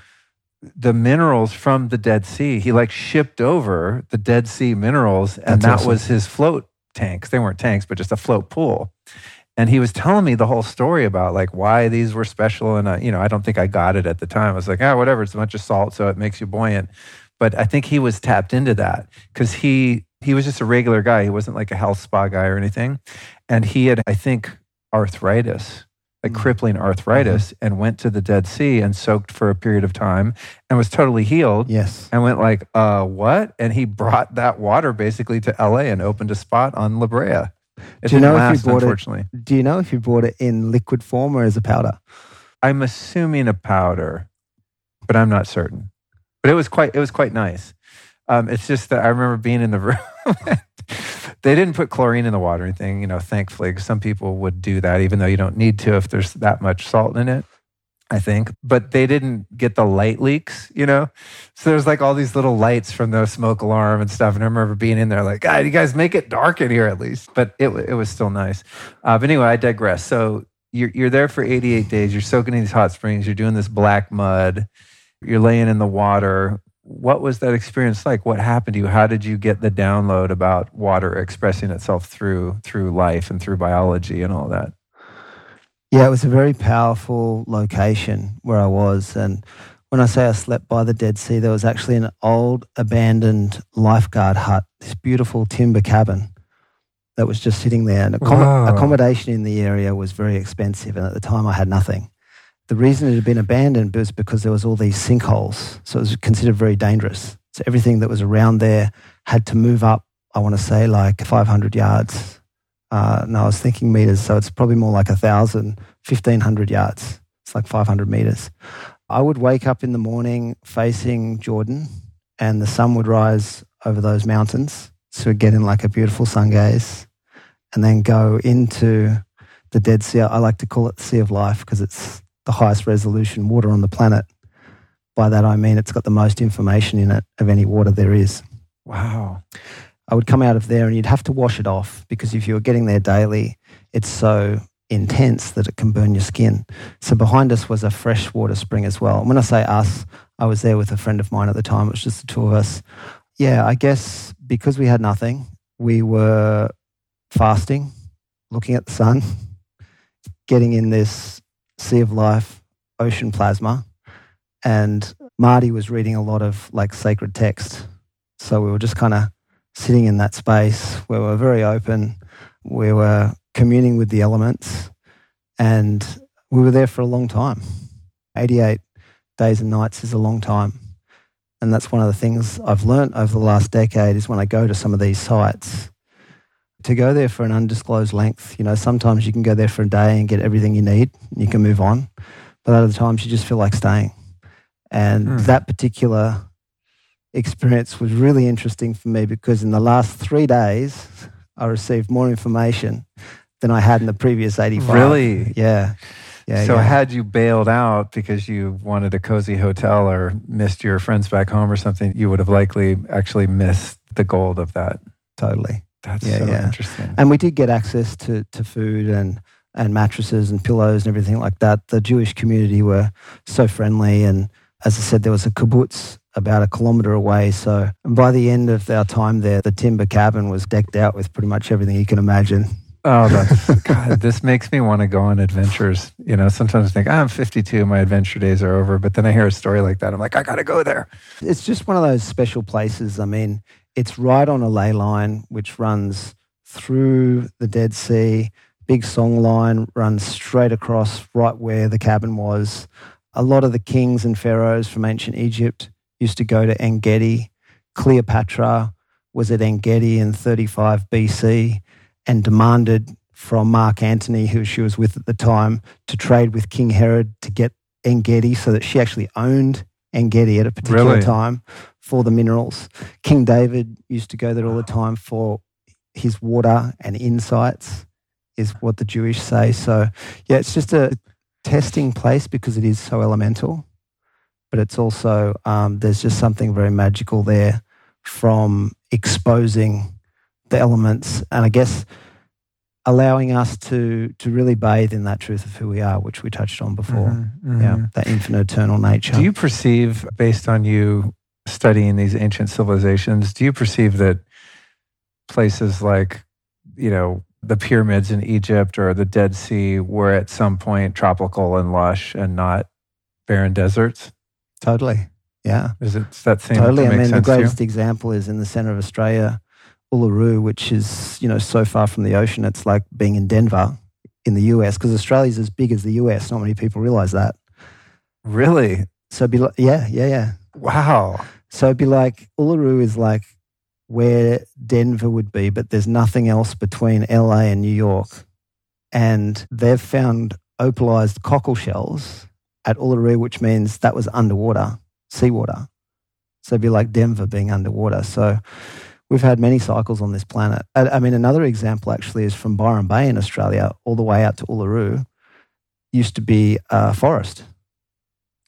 A: the minerals from the Dead Sea. He like shipped over the Dead Sea minerals, and
B: That's
A: that
B: awesome.
A: was his float tanks. They weren't tanks, but just a float pool. And he was telling me the whole story about like why these were special. And, uh, you know, I don't think I got it at the time. I was like, ah, whatever. It's a bunch of salt, so it makes you buoyant. But I think he was tapped into that because he he was just a regular guy. He wasn't like a health spa guy or anything. And he had, I think, arthritis, like
B: Mm.
A: crippling arthritis, and went to the Dead Sea and soaked for a period of time and was totally healed
B: Yes.
A: and went like, uh, what? And he brought that water basically to LA and opened a spot on La Brea. It
B: Do you know if you
A: last,
B: bought it- Do you know if you bought it in liquid form or as a powder?
A: I'm assuming a powder, but I'm not certain. But it was quite it was quite nice. Um, it's just that I remember being in the [LAUGHS] room. they didn't put chlorine in the water or anything, you know, thankfully. Some people would do that, even though you don't need to if there's that much salt in it. I think, but they didn't get the light leaks, you know. So there's like all these little lights from the smoke alarm and stuff. And I remember being in there like, God, you guys make it dark in here at least. But it it was still nice. Uh, but anyway, I digress. So you're you're there for 88 days. You're soaking in these hot springs. You're doing this black mud. You're laying in the water. What was that experience like? What happened to you? How did you get the download about water expressing itself through through life and through biology and all that?
B: Yeah, it was a very powerful location where I was. And when I say I slept by the Dead Sea, there was actually an old abandoned lifeguard hut, this beautiful timber cabin that was just sitting there. And accom-
A: Wow.
B: accommodation in the area was very expensive. And at the time, I had nothing. The reason it had been abandoned was because there was all these sinkholes. So it was considered very dangerous. So everything that was around there had to move up, I want to say, like 500 yards. Uh, I was thinking meters, so it's probably more like 1,000, 1,500 yards. It's like 500 meters. I would wake up in the morning facing Jordan, and the sun would rise over those mountains. So we'd get in like a beautiful sun gaze, and then go into the Dead Sea. I like to call it the Sea of Life because it's the highest resolution water on the planet. By that I mean it's got the most information in it of any water there is.
A: Wow.
B: I would come out of there and you'd have to wash it off because if you were getting there daily, it's so intense that it can burn your skin. So behind us was a freshwater spring as well. And when I say us, I was there with a friend of mine at the time. It was just the two of us. Yeah, I guess because we had nothing, we were fasting, looking at the sun, getting in this sea of life, ocean plasma. And Marty was reading a lot of like sacred text. So we were just kind of sitting in that space where we're very open. We were communing with the elements and we were there for a long time. 88 days and nights is a long time. And that's one of the things I've learned over the last decade is when I go to some of these sites to go there for an undisclosed length. You know, sometimes you can go there for a day and get everything you need and you can move on. But other times you just feel like staying. And
A: Hmm.
B: that particular experience was really interesting for me because in the last three days, I received more information than I had in the previous 85.
A: Really?
B: Yeah. Yeah.
A: so
B: yeah.
A: had you bailed out because you wanted a cozy hotel or missed your friends back home or something, you would have likely actually missed the gold of that.
B: totally.
A: That's
B: Yeah,
A: so
B: yeah.
A: interesting.
B: And we did get access to, to food and, and mattresses and pillows and everything like that. The Jewish community were so friendly. And as I said, there was a kibbutz about a kilometre away. So by the end of our time there, the timber cabin was decked out with pretty much everything you can imagine.
A: Oh, that's [LAUGHS] God. This makes me want to go on adventures. You know, sometimes I think "Ah, I'm 52, my adventure days are over. But then I hear a story like that, I'm like, I got to go there.
B: It's just one of those special places. I mean, it's right on a ley line which runs through the Dead Sea. Big song line runs straight across right where the cabin was. A lot of the kings and pharaohs from ancient Egypt used to go to Engedi. Cleopatra was at Engedi in 35 BC and demanded from Mark Antony, who she was with at the time, to trade with King Herod to get Engedi so that she actually owned Engedi at a particular
A: Really?
B: time for the minerals. King David used to go there all the time for his water and insights, is what the Jewish say. So, yeah, it's just a testing place because it is so elemental. But it's also um, there's just something very magical there from exposing the elements, and I guess allowing us to to really bathe in that truth of who we are, which we touched on before. Mm-hmm, mm-hmm. Yeah, that infinite eternal nature.
A: Do you perceive, based on you studying these ancient civilizations, do you perceive that places like, you know, the pyramids in Egypt or the Dead Sea were at some point tropical and lush and not barren deserts?
B: Totally. Yeah.
A: Is it that same?
B: Totally. I mean, the greatest example is in the center of Australia, Uluru, which is you know so far from the ocean. It's like being in Denver in the US because Australia's as big as the US. Not many people realize that.
A: Really?
B: So be like, yeah, yeah, yeah.
A: Wow.
B: So it'd be like Uluru is like where Denver would be, but there's nothing else between LA and New York. And they've found opalized cockle shells at Uluru, which means that was underwater, seawater. So it'd be like Denver being underwater. So we've had many cycles on this planet. I, I mean, another example actually is from Byron Bay in Australia, all the way out to Uluru, used to be a forest.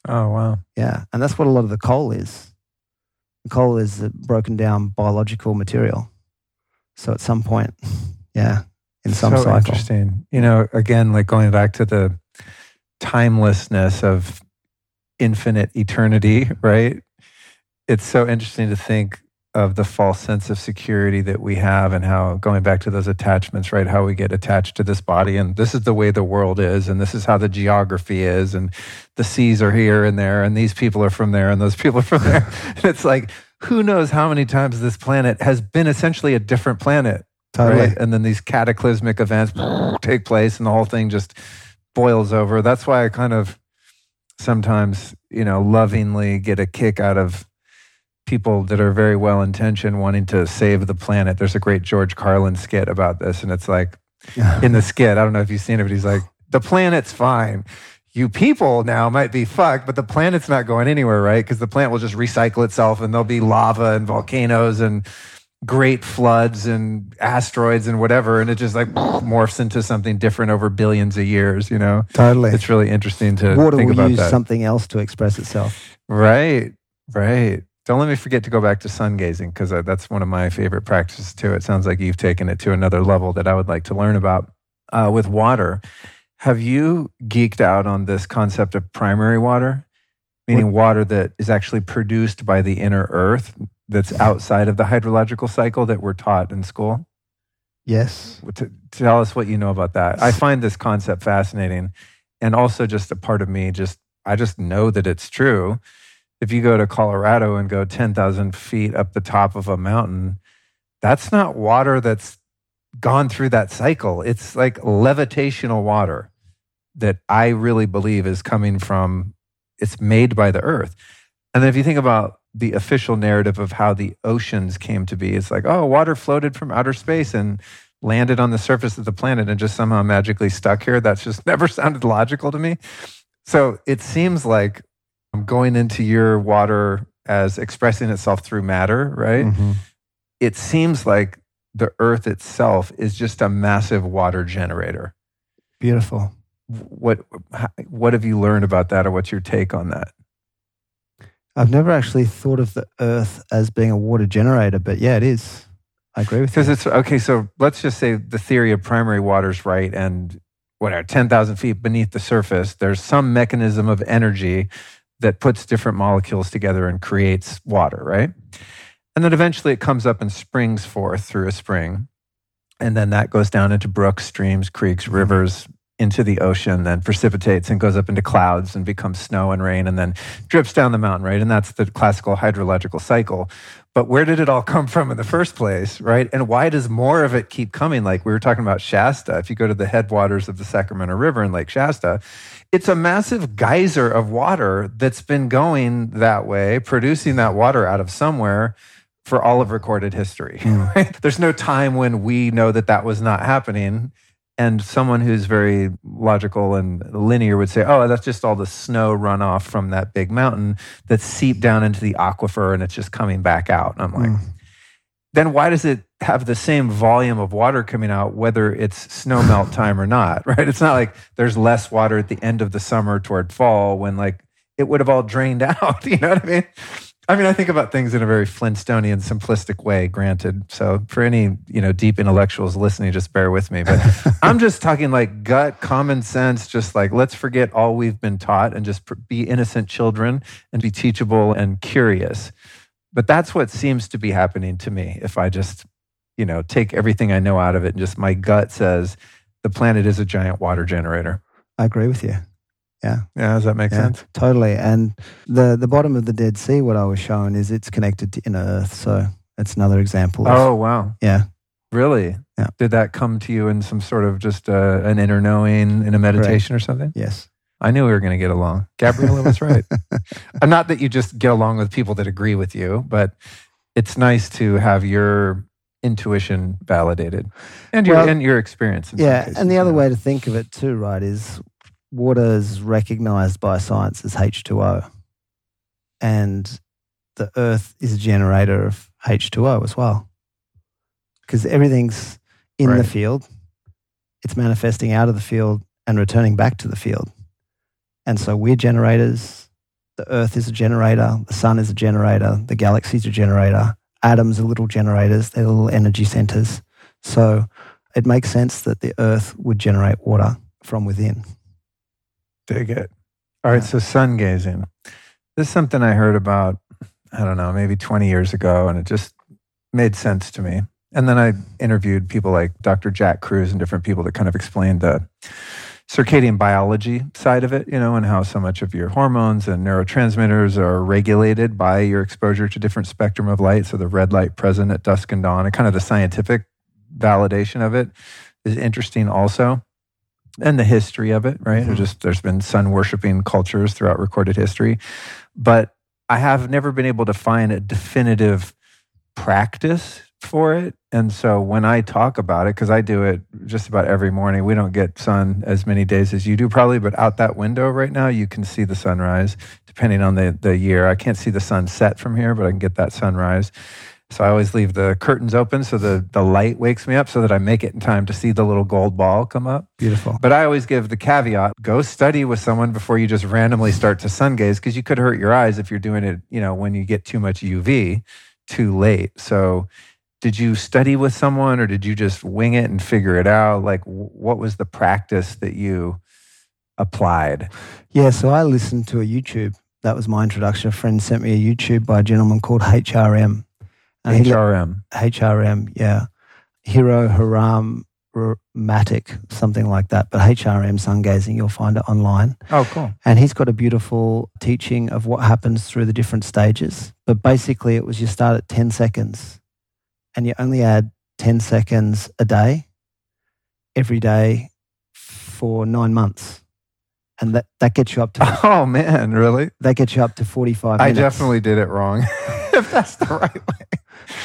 A: Oh, wow.
B: Yeah. And that's what a lot of the coal is coal is a broken down biological material. So at some point, [LAUGHS] yeah, in some so cycle.
A: interesting. You know, again, like going back to the timelessness of infinite eternity, right? It's so interesting to think of the false sense of security that we have and how going back to those attachments right how we get attached to this body and this is the way the world is and this is how the geography is and the seas are here and there and these people are from there and those people are from there [LAUGHS] and it's like who knows how many times this planet has been essentially a different planet
B: totally. right
A: and then these cataclysmic events take place and the whole thing just boils over that's why i kind of sometimes you know lovingly get a kick out of people that are very well intentioned wanting to save the planet. There's a great George Carlin skit about this, and it's like in the skit, I don't know if you've seen it, but he's like, the planet's fine. You people now might be fucked, but the planet's not going anywhere, right? Because the planet will just recycle itself and there'll be lava and volcanoes and great floods and asteroids and whatever. And it just like morphs into something different over billions of years, you know?
B: Totally.
A: It's really interesting to
B: Water
A: think
B: will
A: about
B: use
A: that.
B: something else to express itself.
A: Right, right. Don't let me forget to go back to sun gazing because that's one of my favorite practices too. It sounds like you've taken it to another level that I would like to learn about. Uh, with water, have you geeked out on this concept of primary water, meaning water that is actually produced by the inner earth that's outside of the hydrological cycle that we're taught in school?
B: Yes.
A: To, tell us what you know about that. I find this concept fascinating, and also just a part of me just I just know that it's true if you go to Colorado and go 10,000 feet up the top of a mountain, that's not water that's gone through that cycle. It's like levitational water that I really believe is coming from, it's made by the earth. And then if you think about the official narrative of how the oceans came to be, it's like, oh, water floated from outer space and landed on the surface of the planet and just somehow magically stuck here. That's just [LAUGHS] never sounded logical to me. So it seems like I'm going into your water as expressing itself through matter, right? Mm-hmm. It seems like the earth itself is just a massive water generator.
B: Beautiful.
A: What what have you learned about that or what's your take on that?
B: I've never actually thought of the earth as being a water generator, but yeah, it is. I agree with
A: you. Because it's okay, so let's just say the theory of primary water is right and whatever, 10,000 feet beneath the surface, there's some mechanism of energy that puts different molecules together and creates water, right? And then eventually it comes up and springs forth through a spring. And then that goes down into brooks, streams, creeks, mm-hmm. rivers, into the ocean, then precipitates and goes up into clouds and becomes snow and rain and then drips down the mountain, right? And that's the classical hydrological cycle. But where did it all come from in the first place, right? And why does more of it keep coming? Like we were talking about Shasta. If you go to the headwaters of the Sacramento River in Lake Shasta, it's a massive geyser of water that's been going that way, producing that water out of somewhere for all of recorded history. Mm. [LAUGHS] Right? There's no time when we know that that was not happening. And someone who's very logical and linear would say, oh, that's just all the snow runoff from that big mountain that seeped down into the aquifer and it's just coming back out. And I'm like, mm. then why does it have the same volume of water coming out, whether it's snow melt [LAUGHS] time or not, right? It's not like there's less water at the end of the summer toward fall when like it would have all drained [LAUGHS] out. You know what I mean? I mean, I think about things in a very Flintstonian, simplistic way, granted. So for any, you know, deep intellectuals listening, just bear with me. But [LAUGHS] I'm just talking like gut, common sense, just like let's forget all we've been taught and just be innocent children and be teachable and curious. But that's what seems to be happening to me if I just, you know, take everything I know out of it and just my gut says the planet is a giant water generator.
B: I agree with you. Yeah.
A: Yeah. Does that make
B: Yeah,
A: sense?
B: Totally. And the, the bottom of the Dead Sea, what I was shown is it's connected to inner earth. So that's another example. Of,
A: Oh, wow.
B: yeah.
A: Really?
B: Yeah.
A: Did that come to you in some sort of just uh, an inner knowing in a meditation or something?
B: Yes.
A: I knew we were going to get along. Gabriella was right. [LAUGHS] Not that you just get along with people that agree with you, but it's nice to have your intuition validated and your
B: Well,
A: and your experience.
B: Yeah. And the other way to think of it too, right, is water is recognized by science as H2O. And the earth is a generator of H2O as well. Because everything's in the field, it's manifesting out of the field and returning back to the field. And so we're generators. The earth is a generator. The sun is a generator. The galaxy's a generator. Atoms are little generators. They're little energy centers. So it makes sense that the earth would generate water from within.
A: Dig it. All right,
B: Yeah.
A: so sun gazing. This is something I heard about, I don't know, maybe 20 years ago, and it just made sense to me. And then I interviewed people like Dr. Jack Kruse and different people that kind of explained the circadian biology side of it, you know, and how so much of your hormones and neurotransmitters are regulated by your exposure to different spectrum of light. So the red light present at dusk and dawn, and kind of the scientific validation of it is interesting also and the history of it, right?
B: Mhm.
A: There's just there's been sun worshiping cultures throughout recorded history, but I have never been able to find a definitive practice for it. And so when I talk about it, because I do it just about every morning, we don't get sun as many days as you do probably, but out that window right now, you can see the sunrise depending on the, the year. I can't see the sun set from here, but I can get that sunrise. So I always leave the curtains open so the, the light wakes me up so that I make it in time to see the little gold ball come up.
B: Beautiful.
A: But I always give the caveat go study with someone before you just randomly start to sun gaze because you could hurt your eyes if you're doing it, you know, when you get too much UV too late. So, did you study with someone or did you just wing it and figure it out? Like, what was the practice that you applied?
B: Yeah, so I listened to a YouTube. That was my introduction. A friend sent me a YouTube by a gentleman called HRM.
A: HRM.
B: HRM, yeah. Hero Haram Matic, something like that. But HRM sun gazing, you'll find it online.
A: Oh, cool.
B: And he's got a beautiful teaching of what happens through the different stages. But basically, it was you start at 10 seconds and you only add 10 seconds a day, every day for nine months. And that, that gets you up to [LAUGHS]
A: Oh, man, really?
B: that gets you up to 45
A: I
B: minutes.
A: definitely did it wrong. [LAUGHS] if that's the right way.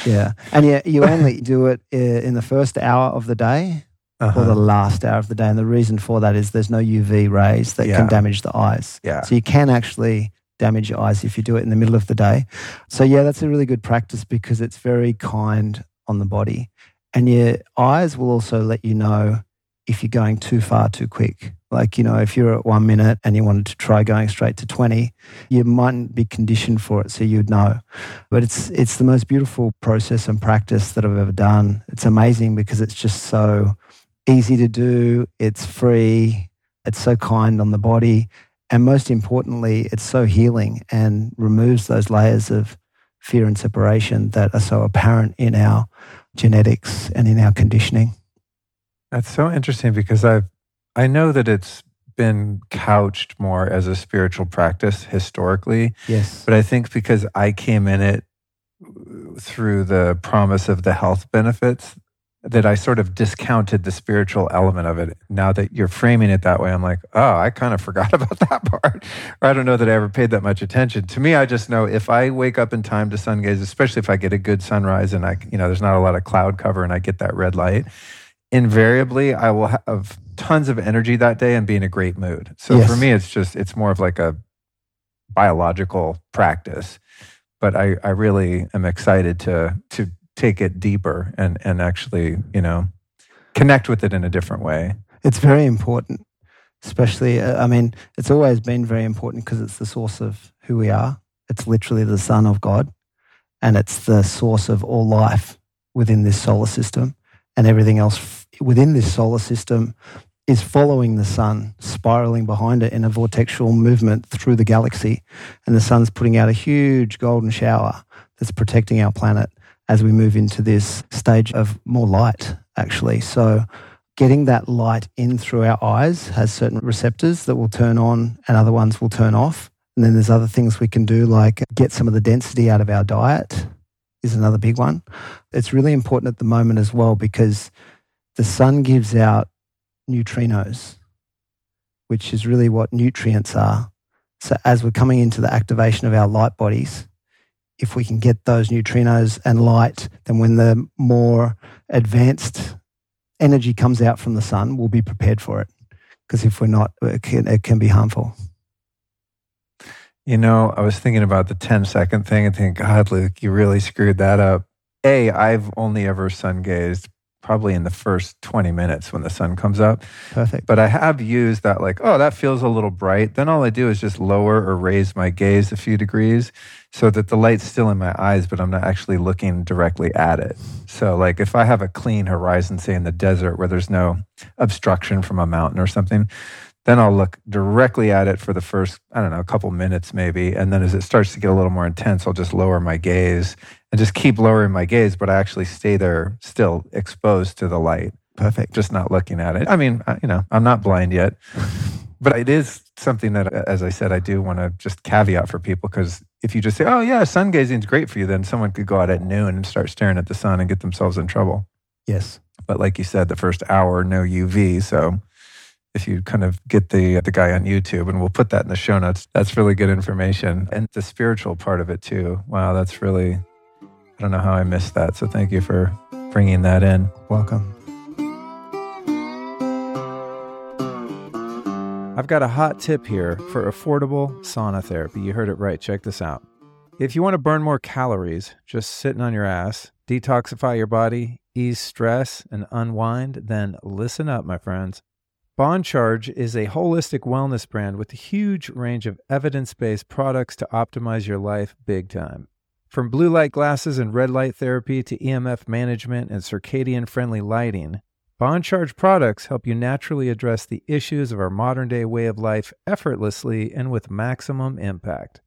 B: Yeah. And yeah, you only do it in the first hour of the day
A: Uh-huh.
B: or the last hour of the day. And the reason for that is there's no UV rays that
A: Yeah.
B: can damage the eyes.
A: Yeah.
B: So you can actually damage your eyes if you do it in the middle of the day. So yeah, that's a really good practice because it's very kind on the body. And your eyes will also let you know if you're going too far too quick. Like, you know, if you're at one minute and you wanted to try going straight to 20, you mightn't be conditioned for it, so you'd know. But it's it's the most beautiful process and practice that I've ever done. It's amazing because it's just so easy to do, it's free, it's so kind on the body, and most importantly, it's so healing and removes those layers of fear and separation that are so apparent in our genetics and in our conditioning.
A: That's so interesting because I've I know that it's been couched more as a spiritual practice historically,
B: Yes.
A: but I think because I came in it through the promise of the health benefits that I sort of discounted the spiritual element of it. Now that you're framing it that way, I'm like, oh, I kind of forgot [LAUGHS] about that part. Or I don't know that I ever paid that much attention. To me, I just know if I wake up in time to sun gaze, especially if I get a good sunrise and I, you know, there's not a lot of cloud cover and I get that red light, invariably I will have tons of energy that day and be in a great mood. So
B: Yes.
A: for me, it's just, it's more of like a biological practice. But I, I really am excited to, to take it deeper and, and actually, you know, connect with it in a different way.
B: It's very important especially, uh, I mean, it's always been very important because it's the source of who we are. It's literally the Son of God, and it's the source of all life within this solar system. And everything else within this solar system is following the sun, spiraling behind it in a vortexual movement through the galaxy. And the sun's putting out a huge golden shower that's protecting our planet as we move into this stage of more light, actually. So, getting that light in through our eyes has certain receptors that will turn on and other ones will turn off. And then there's other things we can do, like get some of the density out of our diet, is another big one. It's really important at the moment as well because the sun gives out neutrinos, which is really what nutrients are. So, as we're coming into the activation of our light bodies, if we can get those neutrinos and light, then when the more advanced energy comes out from the sun, we'll be prepared for it. Because if we're not, it can, it can be harmful.
A: You know, I was thinking about the 10 second thing and thinking, God, Luke, you really screwed that up. A, I've only ever sun gazed probably in the first 20 minutes when the sun comes up.
B: Perfect.
A: But I have used that, like, oh, that feels a little bright. Then all I do is just lower or raise my gaze a few degrees so that the light's still in my eyes, but I'm not actually looking directly at it. So, like, if I have a clean horizon, say in the desert where there's no obstruction from a mountain or something, then I'll look directly at it for the first, I don't know, a couple minutes maybe. And then as it starts to get a little more intense, I'll just lower my gaze and just keep lowering my gaze, but I actually stay there still exposed to the light.
B: Perfect.
A: Just not looking at it. I mean, you know, I'm not blind yet, [LAUGHS] but it is something that, as I said, I do want to just caveat for people because if you just say, oh, yeah, sun gazing is great for you, then someone could go out at noon and start staring at the sun and get themselves in trouble.
B: Yes.
A: But like you said, the first hour, no UV. So if you kind of get the the guy on YouTube, and we'll put that in the show notes. That's really good information, and the spiritual part of it too. Wow, that's really I don't know how I missed that. So thank you for bringing that in.
B: Welcome.
A: I've got a hot tip here for affordable sauna therapy. You heard it right. Check this out. If you want to burn more calories just sitting on your ass, detoxify your body, ease stress, and unwind, then listen up, my friends. Bon Charge is a holistic wellness brand with a huge range of evidence based products to optimize your life big time. From blue light glasses and red light therapy to EMF management and circadian friendly lighting, Bon Charge products help you naturally address the issues of our modern day way of life effortlessly and with maximum impact.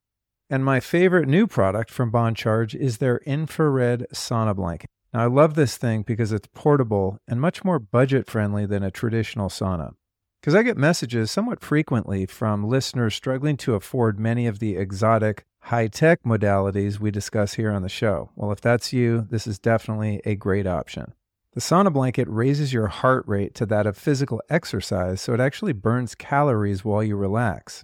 A: And my favorite new product from Bon Charge is their infrared sauna blanket. Now, I love this thing because it's portable and much more budget friendly than a traditional sauna. Because I get messages somewhat frequently from listeners struggling to afford many of the exotic, high tech modalities we discuss here on the show. Well, if that's you, this is definitely a great option. The sauna blanket raises your heart rate to that of physical exercise, so it actually burns calories while you relax.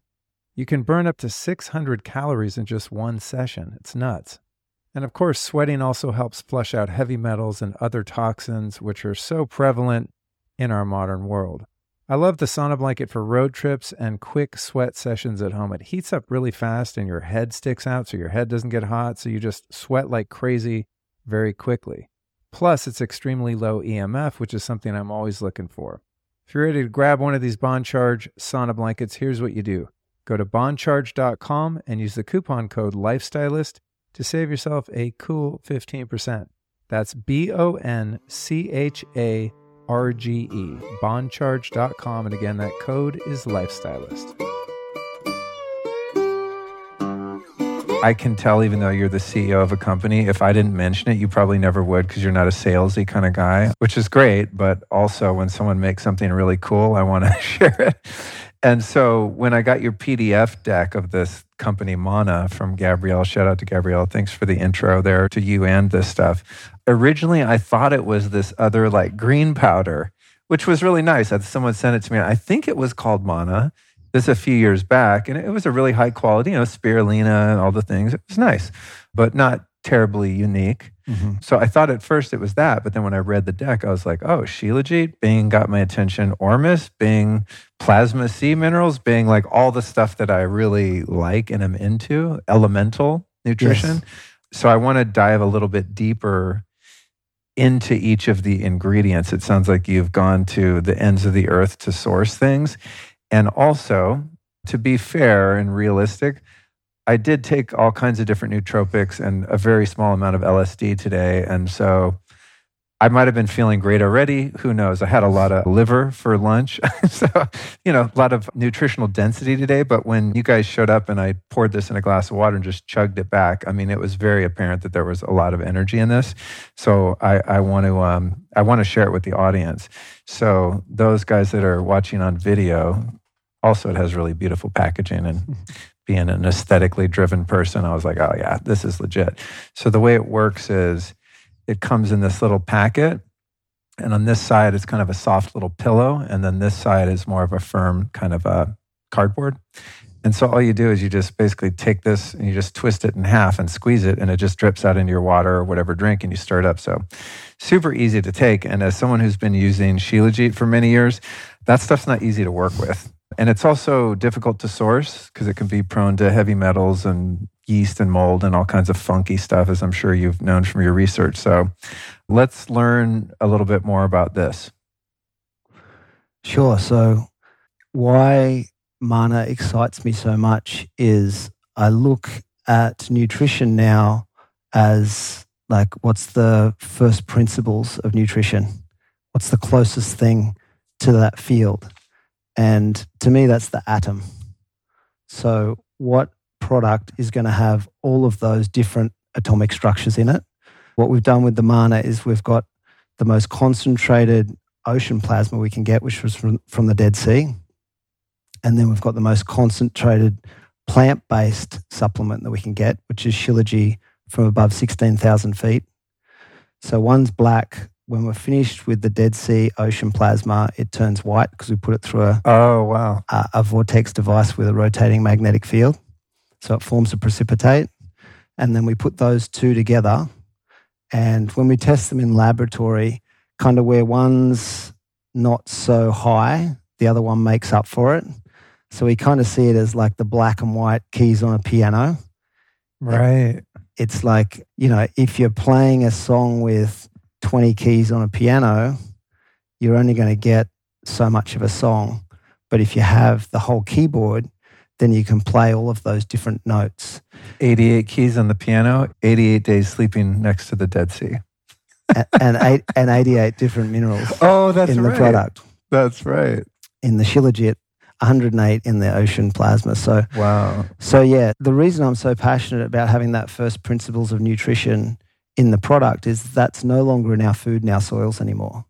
A: You can burn up to 600 calories in just one session. It's nuts. And of course, sweating also helps flush out heavy metals and other toxins, which are so prevalent in our modern world. I love the sauna blanket for road trips and quick sweat sessions at home. It heats up really fast and your head sticks out so your head doesn't get hot. So you just sweat like crazy very quickly. Plus, it's extremely low EMF, which is something I'm always looking for. If you're ready to grab one of these Bon Charge sauna blankets, here's what you do go to boncharge.com and use the coupon code LifeStylist to save yourself a cool 15%. That's B O N C H A RGE, boncharge.com. And again, that code is Lifestylist. I can tell, even though you're the CEO of a company, if I didn't mention it, you probably never would because you're not a salesy kind of guy, which is great. But also, when someone makes something really cool, I want to [LAUGHS] share it. And so, when I got your PDF deck of this company, Manna, from Gabrielle, shout out to Gabrielle. Thanks for the intro there to you and this stuff originally I thought it was this other like green powder, which was really nice. Someone sent it to me. I think it was called Mana. This a few years back, and it was a really high quality, you know, spirulina and all the things. It was nice, but not terribly unique. Mm-hmm. So I thought at first it was that, but then when I read the deck, I was like, oh, Shilajit, Bing got my attention. Ormus, Bing, plasma sea minerals, Bing, like all the stuff that I really like and am into, elemental nutrition. Yes. So I want to dive a little bit deeper into each of the ingredients. It sounds like you've gone to the ends of the earth to source things. And also, to be fair and realistic, I did take all kinds of different nootropics and a very small amount of LSD today. And so I might have been feeling great already. Who knows? I had a lot of liver for lunch. [LAUGHS] so, you know, a lot of nutritional density today. But when you guys showed up and I poured this in a glass of water and just chugged it back, I mean, it was very apparent that there was a lot of energy in this. So I, I want to, um, I want to share it with the audience. So those guys that are watching on video, also it has really beautiful packaging and [LAUGHS] being an aesthetically driven person, I was like, oh yeah, this is legit. So the way it works is, it comes in this little packet. And on this side, it's kind of a soft little pillow. And then this side is more of a firm kind of a cardboard. And so all you do is you just basically take this and you just twist it in half and squeeze it, and it just drips out into your water or whatever drink, and you stir it up. So super easy to take. And as someone who's been using Shilajit for many years, that stuff's not easy to work with. And it's also difficult to source because it can be prone to heavy metals and yeast and mold and all kinds of funky stuff, as I'm sure you've known from your research. So let's learn a little bit more about this.
B: Sure. So, why manna excites me so much is I look at nutrition now as like what's the first principles of nutrition? What's the closest thing to that field? And to me, that's the atom. So, what product is going to have all of those different atomic structures in it. What we've done with the manna is we've got the most concentrated ocean plasma we can get, which was from, from the Dead Sea. And then we've got the most concentrated plant based supplement that we can get, which is Shilajit from above 16,000 feet. So one's black. When we're finished with the Dead Sea ocean plasma, it turns white because we put it through a,
A: oh, wow.
B: a, a vortex device with a rotating magnetic field. So it forms a precipitate. And then we put those two together. And when we test them in laboratory, kind of where one's not so high, the other one makes up for it. So we kind of see it as like the black and white keys on a piano.
A: Right.
B: It's like, you know, if you're playing a song with 20 keys on a piano, you're only going to get so much of a song. But if you have the whole keyboard, then you can play all of those different notes.
A: 88 keys on the piano, 88 days sleeping next to the Dead Sea.
B: and, eight, and 88 different minerals
A: oh, that's
B: in
A: right.
B: the product.
A: That's right.
B: In the Shilajit, 108 in the ocean plasma. So,
A: wow.
B: So, yeah, the reason I'm so passionate about having that first principles of nutrition in the product is that's no longer in our food and our soils anymore.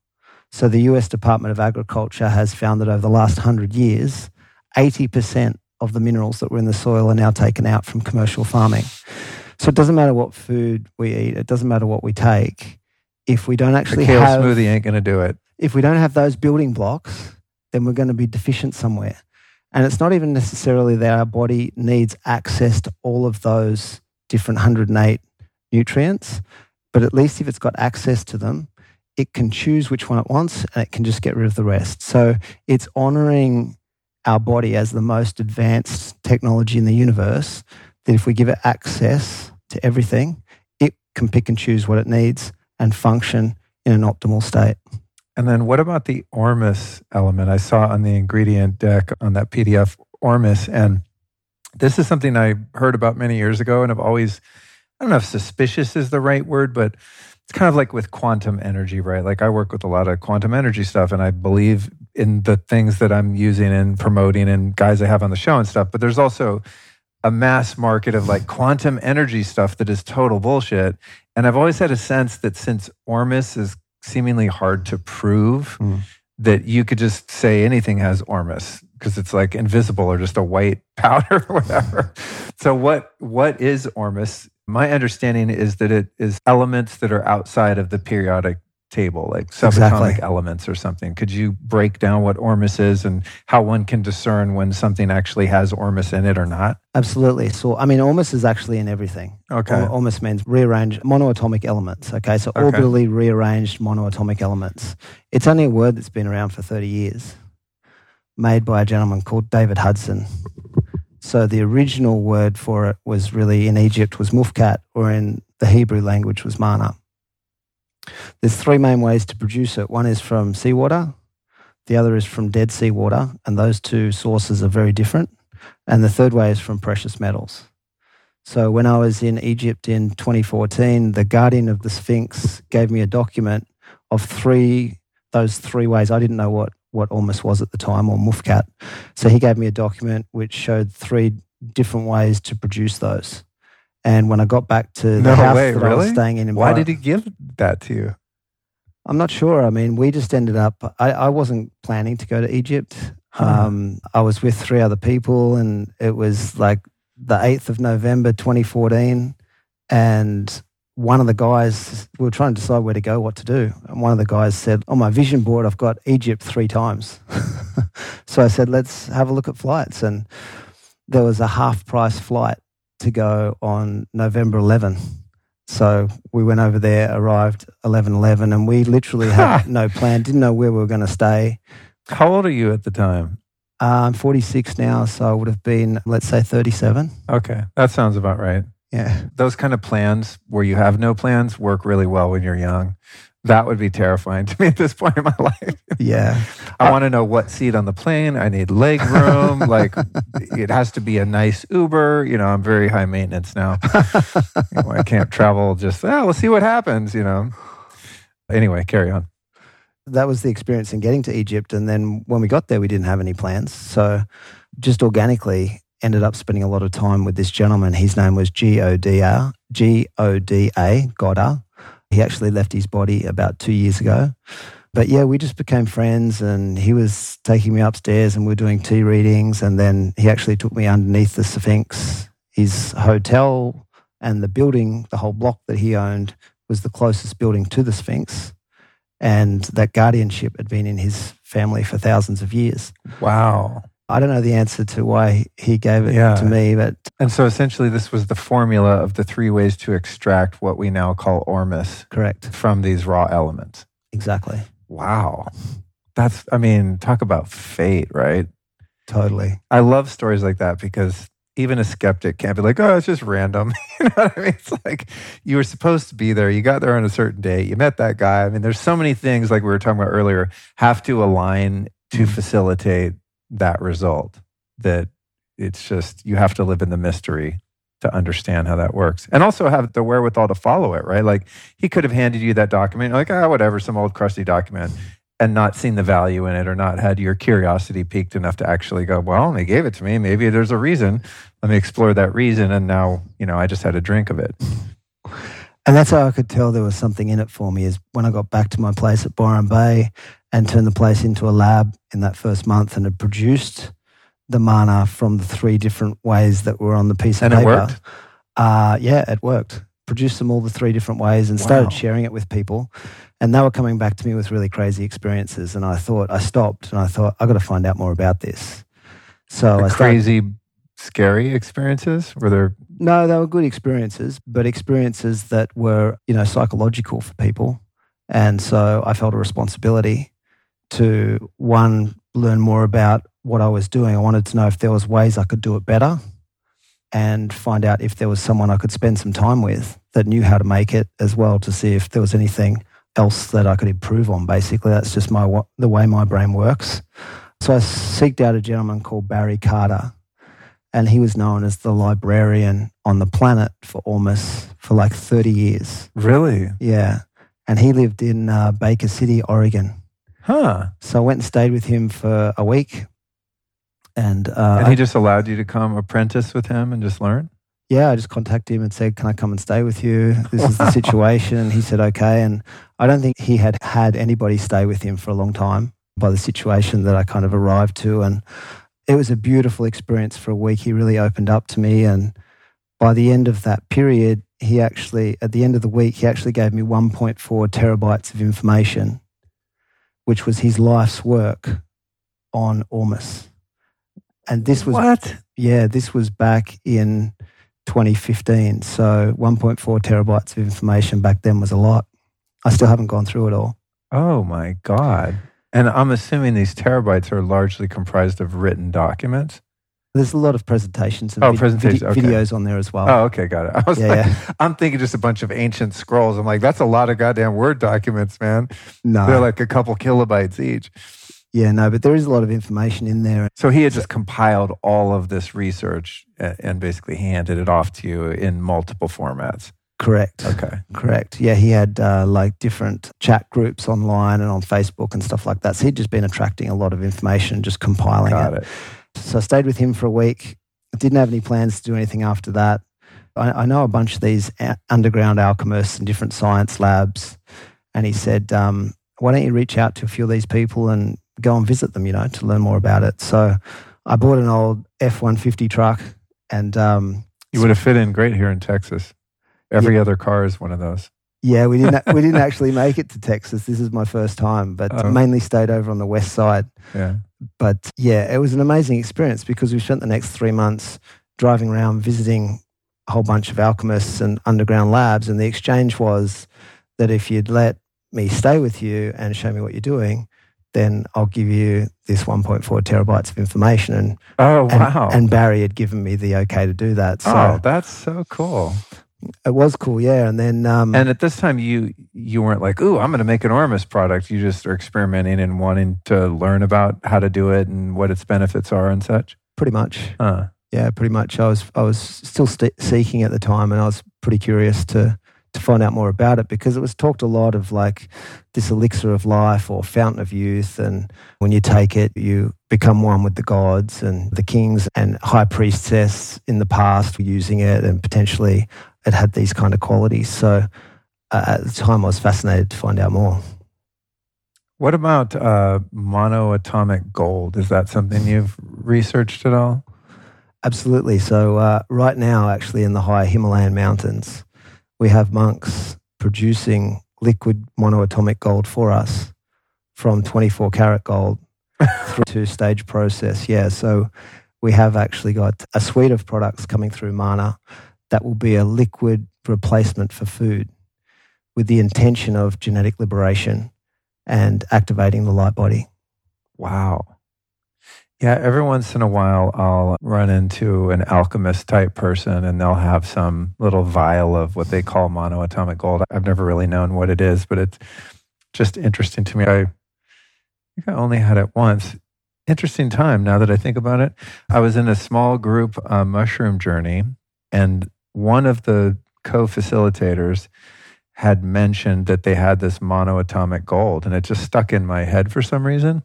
B: So, the US Department of Agriculture has found that over the last 100 years, 80% of the minerals that were in the soil are now taken out from commercial farming. So it doesn't matter what food we eat, it doesn't matter what we take. If we don't actually
A: the kale
B: have
A: smoothie ain't going to do it.
B: If we don't have those building blocks, then we're going to be deficient somewhere. And it's not even necessarily that our body needs access to all of those different 108 nutrients, but at least if it's got access to them, it can choose which one it wants and it can just get rid of the rest. So it's honoring our body as the most advanced technology in the universe, that if we give it access to everything, it can pick and choose what it needs and function in an optimal state.
A: And then what about the Ormus element? I saw on the ingredient deck on that PDF Ormus. And this is something I heard about many years ago and I've always, I don't know if suspicious is the right word, but it's kind of like with quantum energy, right? Like I work with a lot of quantum energy stuff and I believe in the things that I'm using and promoting and guys I have on the show and stuff. But there's also a mass market of like quantum energy stuff that is total bullshit. And I've always had a sense that since Ormus is seemingly hard to prove, mm. that you could just say anything has Ormus because it's like invisible or just a white [LAUGHS] powder or whatever. so what what is Ormus? My understanding is that it is elements that are outside of the periodic table, like subatomic exactly. elements or something. Could you break down what Ormus is and how one can discern when something actually has Ormus in it or not?
B: Absolutely. So, I mean, Ormus is actually in everything.
A: Okay.
B: Ormus means rearranged monoatomic elements. Okay. So, okay. orbitally rearranged monoatomic elements. It's only a word that's been around for 30 years, made by a gentleman called David Hudson. So the original word for it was really in Egypt was mufkat, or in the Hebrew language was manna. There's three main ways to produce it. One is from seawater, The other is from Dead Sea water, and those two sources are very different. And the third way is from precious metals. So when I was in Egypt in 2014, the guardian of the Sphinx gave me a document of three those three ways. I didn't know what what Ormus was at the time or Mufkat. So he gave me a document which showed three different ways to produce those. And when I got back to the
A: No
B: house
A: way,
B: that I was staying in, in
A: Why did he give that to you?
B: I'm not sure. I mean, we just ended up. I, I wasn't planning to go to Egypt.
A: Huh.
B: Um, I was with three other people, and it was like the 8th of November, 2014. And one of the guys, we were trying to decide where to go, what to do. And one of the guys said, On my vision board, I've got Egypt three times. [LAUGHS] so I said, Let's have a look at flights. And there was a half price flight to go on November 11. So we went over there, arrived 11 11, and we literally had [LAUGHS] no plan, didn't know where we were going to stay.
A: How old are you at the time?
B: Uh, I'm 46 now, so I would have been, let's say, 37.
A: Okay, that sounds about right.
B: Yeah.
A: Those kind of plans where you have no plans work really well when you're young. That would be terrifying to me at this point in my [LAUGHS] life.
B: Yeah.
A: I want to know what seat on the plane. I need leg room. [LAUGHS] like it has to be a nice Uber. You know, I'm very high maintenance now. You know, I can't travel just, oh, we'll see what happens, you know. Anyway, carry on.
B: that was the experience in getting to Egypt. And then when we got there, we didn't have any plans. So just organically ended up spending a lot of time with this gentleman. His name was Goda. He actually left his body about two years ago. But yeah, we just became friends and he was taking me upstairs and we were doing tea readings. And then he actually took me underneath the Sphinx. His hotel and the building, the whole block that he owned, was the closest building to the Sphinx and that guardianship had been in his family for thousands of years.
A: Wow.
B: I don't know the answer to why he gave it
A: Yeah.
B: to me, but
A: And so essentially, this was the formula of the three ways to extract what we now call ormus
B: correct.
A: from these raw elements.
B: Exactly.
A: Wow. That's, I mean, talk about fate, right?
B: Totally.
A: I love stories like that because even a skeptic can't be like, oh, it's just random. [LAUGHS] you know what I mean? It's like you were supposed to be there. You got there on a certain date. You met that guy. I mean, there's so many things, like we were talking about earlier, have to align to
B: Mhm.
A: facilitate that result that it's just, you have to live in the mystery to understand how that works and also have the wherewithal to follow it, right? Like he could have handed you that document, like, ah, whatever, some old crusty document and not seen the value in it or not had your curiosity piqued enough to actually go, well, they gave it to me. Maybe there's a reason. Let me explore that reason. And now, you know, I just had a drink of it.
B: And that's how I could tell there was something in it for me is when I got back to my place at Byron Bay and turned the place into a lab in that first month and had produced the manna from the three different ways that were on the piece of
A: And it
B: paper.
A: worked?
B: Uh, yeah, it worked. Produced them all the three different ways and
A: Wow.
B: started sharing it with people. And they were coming back to me with really crazy experiences. And I thought, I stopped and I thought, I've got to find out more about this. So I
A: Like
B: started,
A: crazy, scary experiences? Were there,
B: no, they were good experiences, but experiences that were, you know, psychological for people. And so I felt a responsibility to one, learn more about what I was doing. I wanted to know if there was ways I could do it better and find out if there was someone I could spend some time with that knew how to make it as well to see if there was anything else that I could improve on. Basically, that's just my the way my brain works. So I seeked out a gentleman called Barry Carter, and he was known as the librarian on the planet for almost for like 30 years.
A: really?
B: Yeah. And he lived in uh, Baker City, Oregon.
A: Huh.
B: So I went and stayed with him for a week. And, uh,
A: and he just allowed you to come apprentice with him and just learn?
B: yeah, I just contacted him and said, Can I come and stay with you? This is the [LAUGHS] situation. And he said, Okay. And I don't think he had had anybody stay with him for a long time by the situation that I kind of arrived to. And it was a beautiful experience for a week. He really opened up to me. And by the end of that period, he actually, at the end of the week, he actually gave me 1.4 terabytes of information, which was his life's work on Ormus. And this was
A: what?
B: yeah, this was back in 2015. So 1.4 terabytes of information back then was a lot. I still haven't gone through it all.
A: Oh my God. And I'm assuming these terabytes are largely comprised of written documents.
B: There's a lot of presentations and
A: Oh,
B: vid-
A: presentations,
B: vid-
A: okay.
B: videos on there as well.
A: Oh, okay, got it. [LAUGHS] I was
B: Yeah,
A: like,
B: yeah.
A: I'm thinking just a bunch of ancient scrolls. I'm like, that's a lot of goddamn Word documents, man.
B: no.
A: They're like a couple kilobytes each.
B: Yeah, no, but there is a lot of information in there.
A: So he had just compiled all of this research and basically handed it off to you in multiple formats.
B: Correct.
A: Okay.
B: Correct. Yeah, he had uh, like different chat groups online and on Facebook and stuff like that. So he'd just been attracting a lot of information, just compiling
A: Got
B: it.
A: it.
B: So I stayed with him for a week. Didn't have any plans to do anything after that. I, I know a bunch of these a- underground alchemists and different science labs. And he said, um, why don't you reach out to a few of these people and go and visit them, you know, to learn more about it. So I bought an old F 150 truck and um,
A: You would have fit in great here in Texas. Every other car is one of those.
B: Yeah, we didn't [LAUGHS] we didn't actually make it to Texas. This is my first time, but
A: Oh.
B: mainly stayed over on the west side.
A: Yeah.
B: But yeah, it was an amazing experience because we spent the next three months driving around visiting a whole bunch of alchemists and underground labs. And the exchange was that if you'd let me stay with you and show me what you're doing, then I'll give you this 1.4 terabytes of information. And,
A: Oh,
B: and,
A: wow.
B: and Barry had given me the okay to do that. So
A: oh, that's so cool.
B: It was cool, yeah. And then um,
A: And at this time, you you weren't like, "Ooh, I'm going to make an Ormus product." You just are experimenting and wanting to learn about how to do it and what its benefits are and such.
B: pretty much.
A: Huh.
B: yeah, pretty much. I was I was still st- seeking at the time, and I was pretty curious to to find out more about it because it was talked a lot of like this elixir of life or fountain of youth, and when you take it, you become one with the gods and the kings and high priestess in the past were using it, and potentially it had these kind of qualities. So uh, at the time, I was fascinated to find out more.
A: What about uh, monoatomic gold? Is that something you've researched at all?
B: Absolutely. So, uh, right now, actually, in the high Himalayan mountains, we have monks producing liquid monoatomic gold for us from 24 karat gold [LAUGHS] through two stage process. Yeah. So, we have actually got a suite of products coming through Manna that will be a liquid replacement for food with the intention of genetic liberation and activating the light body.
A: Wow. Yeah, every once in a while I'll run into an alchemist type person and they'll have some little vial of what they call monoatomic gold. I've never really known what it is, but it's just interesting to me. I think I only had it once. Interesting time now that I think about it. I was in a small group uh, mushroom journey, and one of the co facilitators had mentioned that they had this monoatomic gold, and it just stuck in my head for some reason.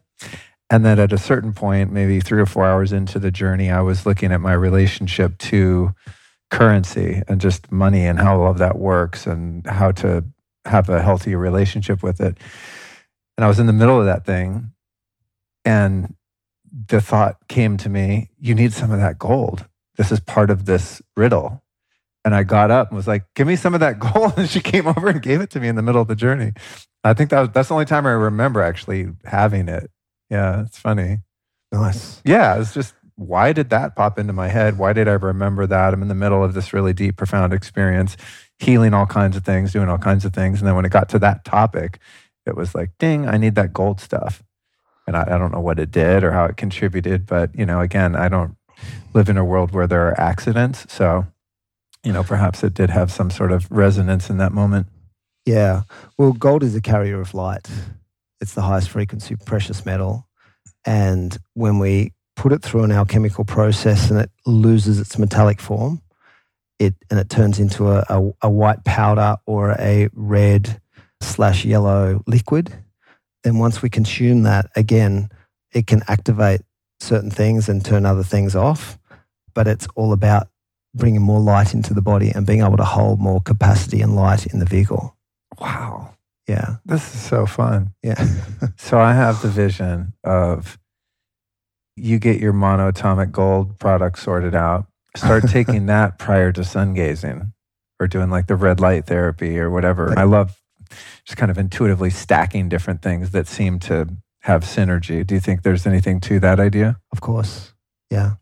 A: And then at a certain point, maybe three or four hours into the journey, I was looking at my relationship to currency and just money and how all of that works and how to have a healthy relationship with it. And I was in the middle of that thing. And the thought came to me, you need some of that gold. This is part of this riddle. And I got up and was like, give me some of that gold. [LAUGHS] And she came over and gave it to me in the middle of the journey. I think that was, that's the only time I remember actually having it. Yeah, it's funny.
B: Nice.
A: Yeah, it's just why did that pop into my head? Why did I remember that? I'm in the middle of this really deep, profound experience, healing all kinds of things, doing all kinds of things. And then when it got to that topic, it was like, ding, I need that gold stuff. And I, I don't know what it did or how it contributed. But, you know, again, I don't live in a world where there are accidents. So, you know, perhaps it did have some sort of resonance in that moment.
B: Yeah. Well, gold is a carrier of light. It's the highest frequency precious metal. And when we put it through an alchemical process and it loses its metallic form, it and it turns into a, a, a white powder or a red slash yellow liquid, then once we consume that again, it can activate certain things and turn other things off. But it's all about bringing more light into the body and being able to hold more capacity and light in the vehicle.
A: Wow.
B: Yeah.
A: This is so fun.
B: Yeah. [LAUGHS]
A: So I have the vision of you get your monoatomic gold product sorted out, start [LAUGHS] taking that prior to sun gazing or doing like the red light therapy or whatever. I love just kind of intuitively stacking different things that seem to have synergy. Do you think there's anything to that idea?
B: Of course. Yeah.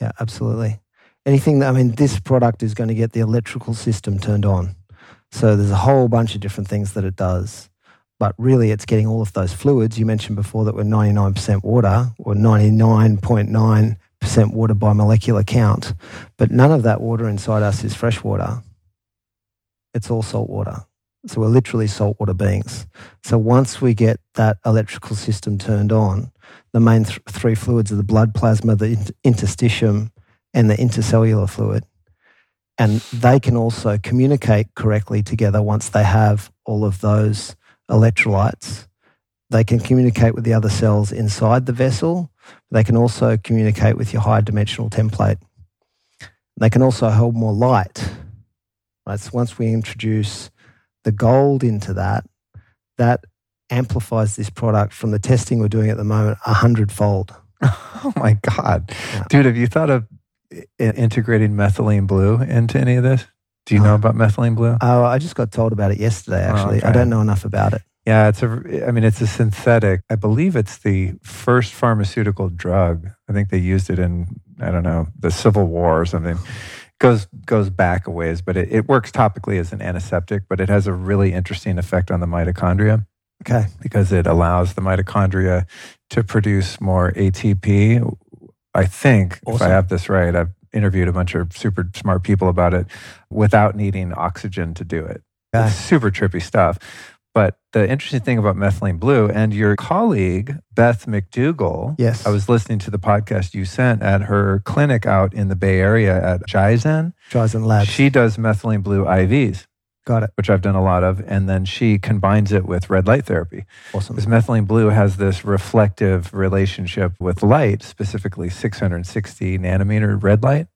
B: Yeah, absolutely. Anything that, I mean, this product is going to get the electrical system turned on. So there's a whole bunch of different things that it does. But really, it's getting all of those fluids. You mentioned before that we're 99% water or 99.9% water by molecular count. But none of that water inside us is fresh water. It's all salt water. So we're literally saltwater beings. So once we get that electrical system turned on, the main th- three fluids are the blood plasma, the interstitium, and the intercellular fluid. And they can also communicate correctly together once they have all of those electrolytes. They can communicate with the other cells inside the vessel. They can also communicate with your high dimensional template. They can also hold more light. Right? So once we introduce the gold into that, that amplifies this product from the testing we're doing at the moment a hundredfold. [LAUGHS]
A: Oh my God. Yeah. Dude, have you thought of integrating methylene blue into any of this? Do you know uh-huh. about methylene blue?
B: Oh, I just got told about it yesterday, oh, actually. Okay. I don't know enough about it.
A: Yeah, it's a, I mean, it's a synthetic. I believe it's the first pharmaceutical drug. I think they used it in, I don't know, the Civil War or something goes goes back a ways, but it, it works topically as an antiseptic, but it has a really interesting effect on the mitochondria.
B: Okay.
A: Because it allows the mitochondria to produce more ATP. I think, awesome. if I have this right, I've interviewed a bunch of super smart people about it without needing oxygen to do it. Okay. It's super trippy stuff. But the interesting thing about methylene blue and your colleague, Beth McDougall,
B: yes.
A: I was listening to the podcast you sent at her clinic out in the Bay Area at Jizen.
B: Jizen Labs.
A: She does methylene blue IVs.
B: Got it.
A: Which I've done a lot of. And then she combines it with red light therapy.
B: Awesome.
A: Because methylene blue has this reflective relationship with light, specifically 660 nanometer red light.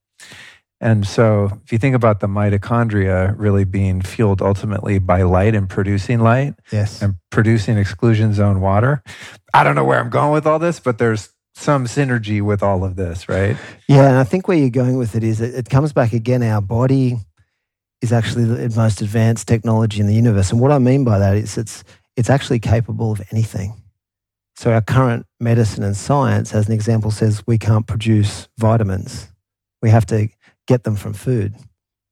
A: And so, if you think about the mitochondria really being fueled ultimately by light and producing light,
B: yes,
A: and producing exclusion zone water, I don't know where I'm going with all this, but there's some synergy with all of this, right?
B: Yeah, and I think where you're going with it is it, it comes back again. Our body is actually the most advanced technology in the universe, and what I mean by that is it's it's actually capable of anything. So our current medicine and science, as an example, says we can't produce vitamins. We have to get them from food,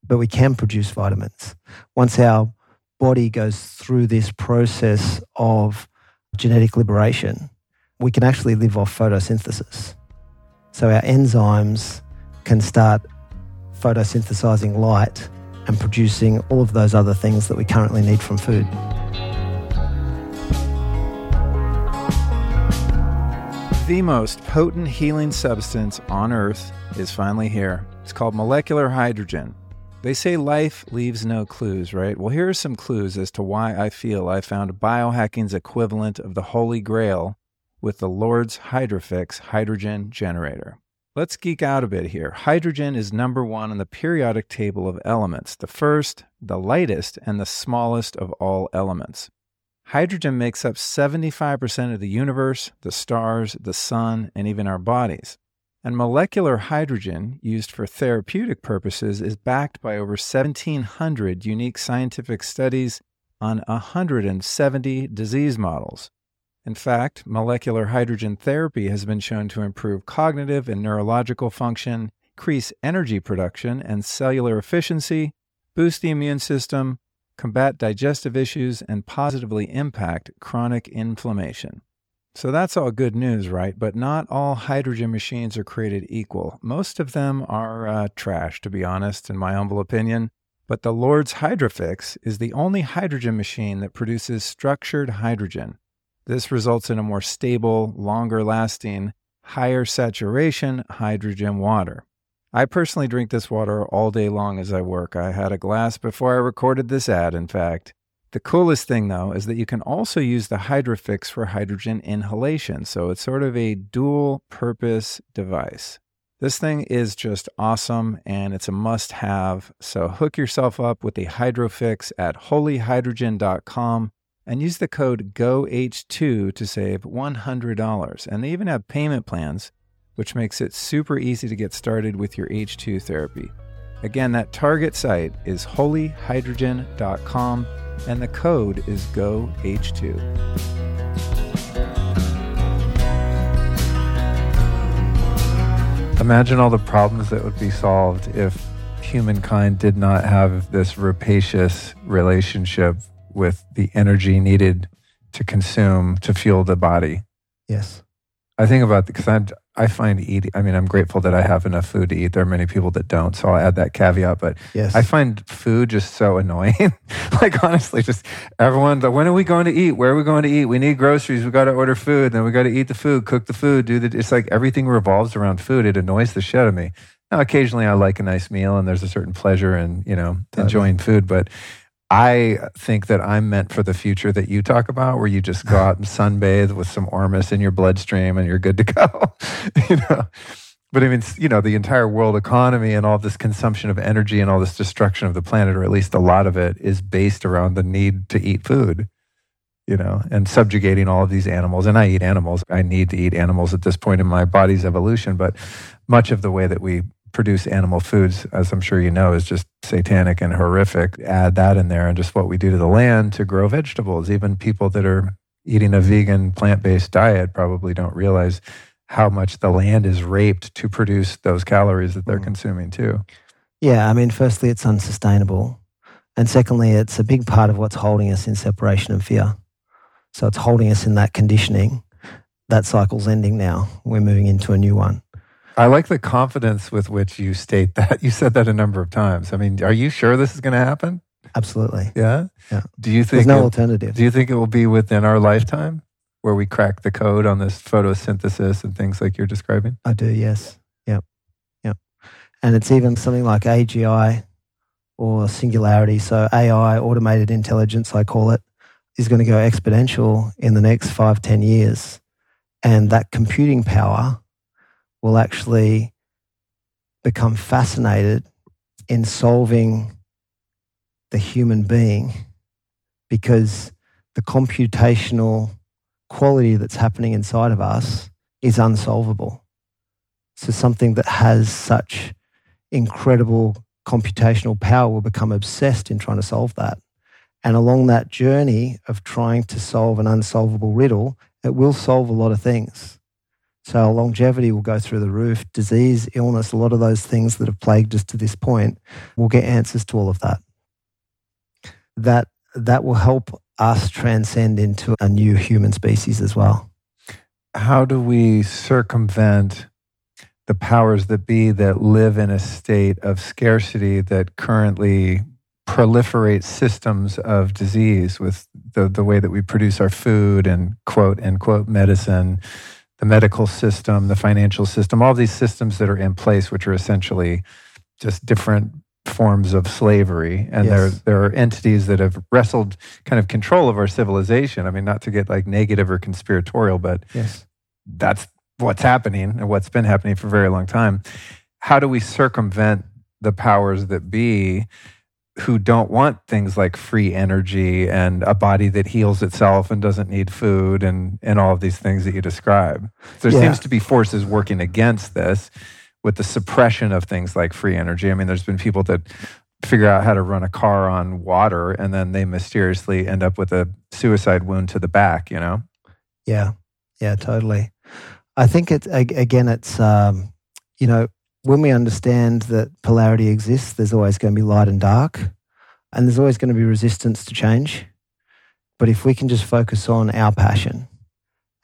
B: but we can produce vitamins. Once our body goes through this process of genetic liberation, we can actually live off photosynthesis. So our enzymes can start photosynthesizing light and producing all of those other things that we currently need from food.
A: The most potent healing substance on Earth is finally here. It's called molecular hydrogen. They say life leaves no clues, right? Well, here are some clues as to why I feel I found biohacking's equivalent of the Holy Grail with the Lourdes Hydrofix hydrogen generator. Let's geek out a bit here. Hydrogen is number one on the periodic table of elements, the first, the lightest, and the smallest of all elements. Hydrogen makes up 75% of the universe, the stars, the sun, and even our bodies. And molecular hydrogen, used for therapeutic purposes, is backed by over 1,700 unique scientific studies on 170 disease models. In fact, molecular hydrogen therapy has been shown to improve cognitive and neurological function, increase energy production and cellular efficiency, boost the immune system, combat digestive issues, and positively impact chronic inflammation. So that's all good news, right? But not all hydrogen machines are created equal. Most of them are uh, trash, to be honest, in my humble opinion. But the Lourdes Hydrofix is the only hydrogen machine that produces structured hydrogen. This results in a more stable, longer lasting, higher saturation hydrogen water. I personally drink this water all day long as I work. I had a glass before I recorded this ad, in fact. The coolest thing, though, is that you can also use the Hydrofix for hydrogen inhalation. So it's sort of a dual purpose device. This thing is just awesome and it's a must have. So hook yourself up with the Hydrofix at holyhydrogen.com and use the code GOH2 to save $100. And they even have payment plans, which makes it super easy to get started with your H2 therapy. Again, that target site is holyhydrogen.com and the code is GOH2. Imagine all the problems that would be solved if humankind did not have this rapacious relationship with the energy needed to consume to fuel the body.
B: Yes.
A: I think about because I'm I find eating, I mean, I'm grateful that I have enough food to eat. There are many people that don't. So I'll add that caveat. But
B: Yes.
A: I find food just so annoying. [LAUGHS] like, honestly, just everyone, the, when are we going to eat? Where are we going to eat? We need groceries. We got to order food. Then we got to eat the food, cook the food, do the, it's like everything revolves around food. It annoys the shit out of me. Now, occasionally I like a nice meal and there's a certain pleasure in, you know,
B: Totally.
A: enjoying food. But I think that I'm meant for the future that you talk about, where you just go out and sunbathe with some Ormus in your bloodstream and you're good to [LAUGHS] go. you know, but I mean, you know, the entire world economy and all this consumption of energy and all this destruction of the planet, or at least a lot of it, is based around the need to eat food. You know, and subjugating all of these animals. And I eat animals. I need to eat animals at this point in my body's evolution. But much of the way that we produce animal foods, as I'm sure you know, is just satanic and horrific. Add that in there and just what we do to the land to grow vegetables. Even people that are eating a vegan, plant based diet probably don't realize how much the land is raped to produce those calories that they're
B: Mm.
A: consuming too.
B: Yeah, I mean, firstly, it's unsustainable. And secondly, it's a big part of what's holding us in separation and fear. So it's holding us in that conditioning. That cycle's ending now. We're moving into a new one.
A: I like the confidence with which you state [LAUGHS] that. You said that a number of times. I mean, are you sure this is going to happen?
B: Absolutely.
A: Yeah.
B: Yeah.
A: Do you think There's
B: no
A: it-
B: alternative.
A: do you think it will be within our lifetime where we crack the code on this photosynthesis and things like you're describing?
B: I do, yes. Yep. Yep. And it's even something like AGI or singularity. So AI, automated intelligence, I call it, is going to go exponential in the next five, ten years. And that computing power will actually become fascinated in solving the human being because the computational quality that's happening inside of us is unsolvable. So something that has such incredible computational power will become obsessed in trying to solve that. And along that journey of trying to solve an unsolvable riddle, it will solve a lot of things. So longevity will go through the roof, disease, illness, a lot of those things that have plagued us to this point, we'll get answers to all of that. That that will help us transcend into a new human species as well.
A: How do we circumvent the powers that be that live in a state of scarcity that currently proliferate systems of disease with the, the way that we produce our food and quote unquote medicine, the medical system, the financial system, all these systems that are in place, which are essentially just different forms of slavery. And there, there are entities that have wrestled kind of control of our civilization. I mean, not to get like negative or conspiratorial, but
B: Yes.
A: that's what's happening and what's been happening for a very long time. How do we circumvent the powers that be who don't want things like free energy and a body that heals itself and doesn't need food and, and all of these things that you describe? There
B: Yeah.
A: seems to be forces working against this with the suppression of things like free energy. I mean, there's been people that figure out how to run a car on water and then they mysteriously end up with a suicide wound to the back, you know?
B: Yeah, yeah, totally. I think it's again, it's um, you know, when we understand that polarity exists, there's always going to be light and dark, and there's always going to be resistance to change. But if we can just focus on our passion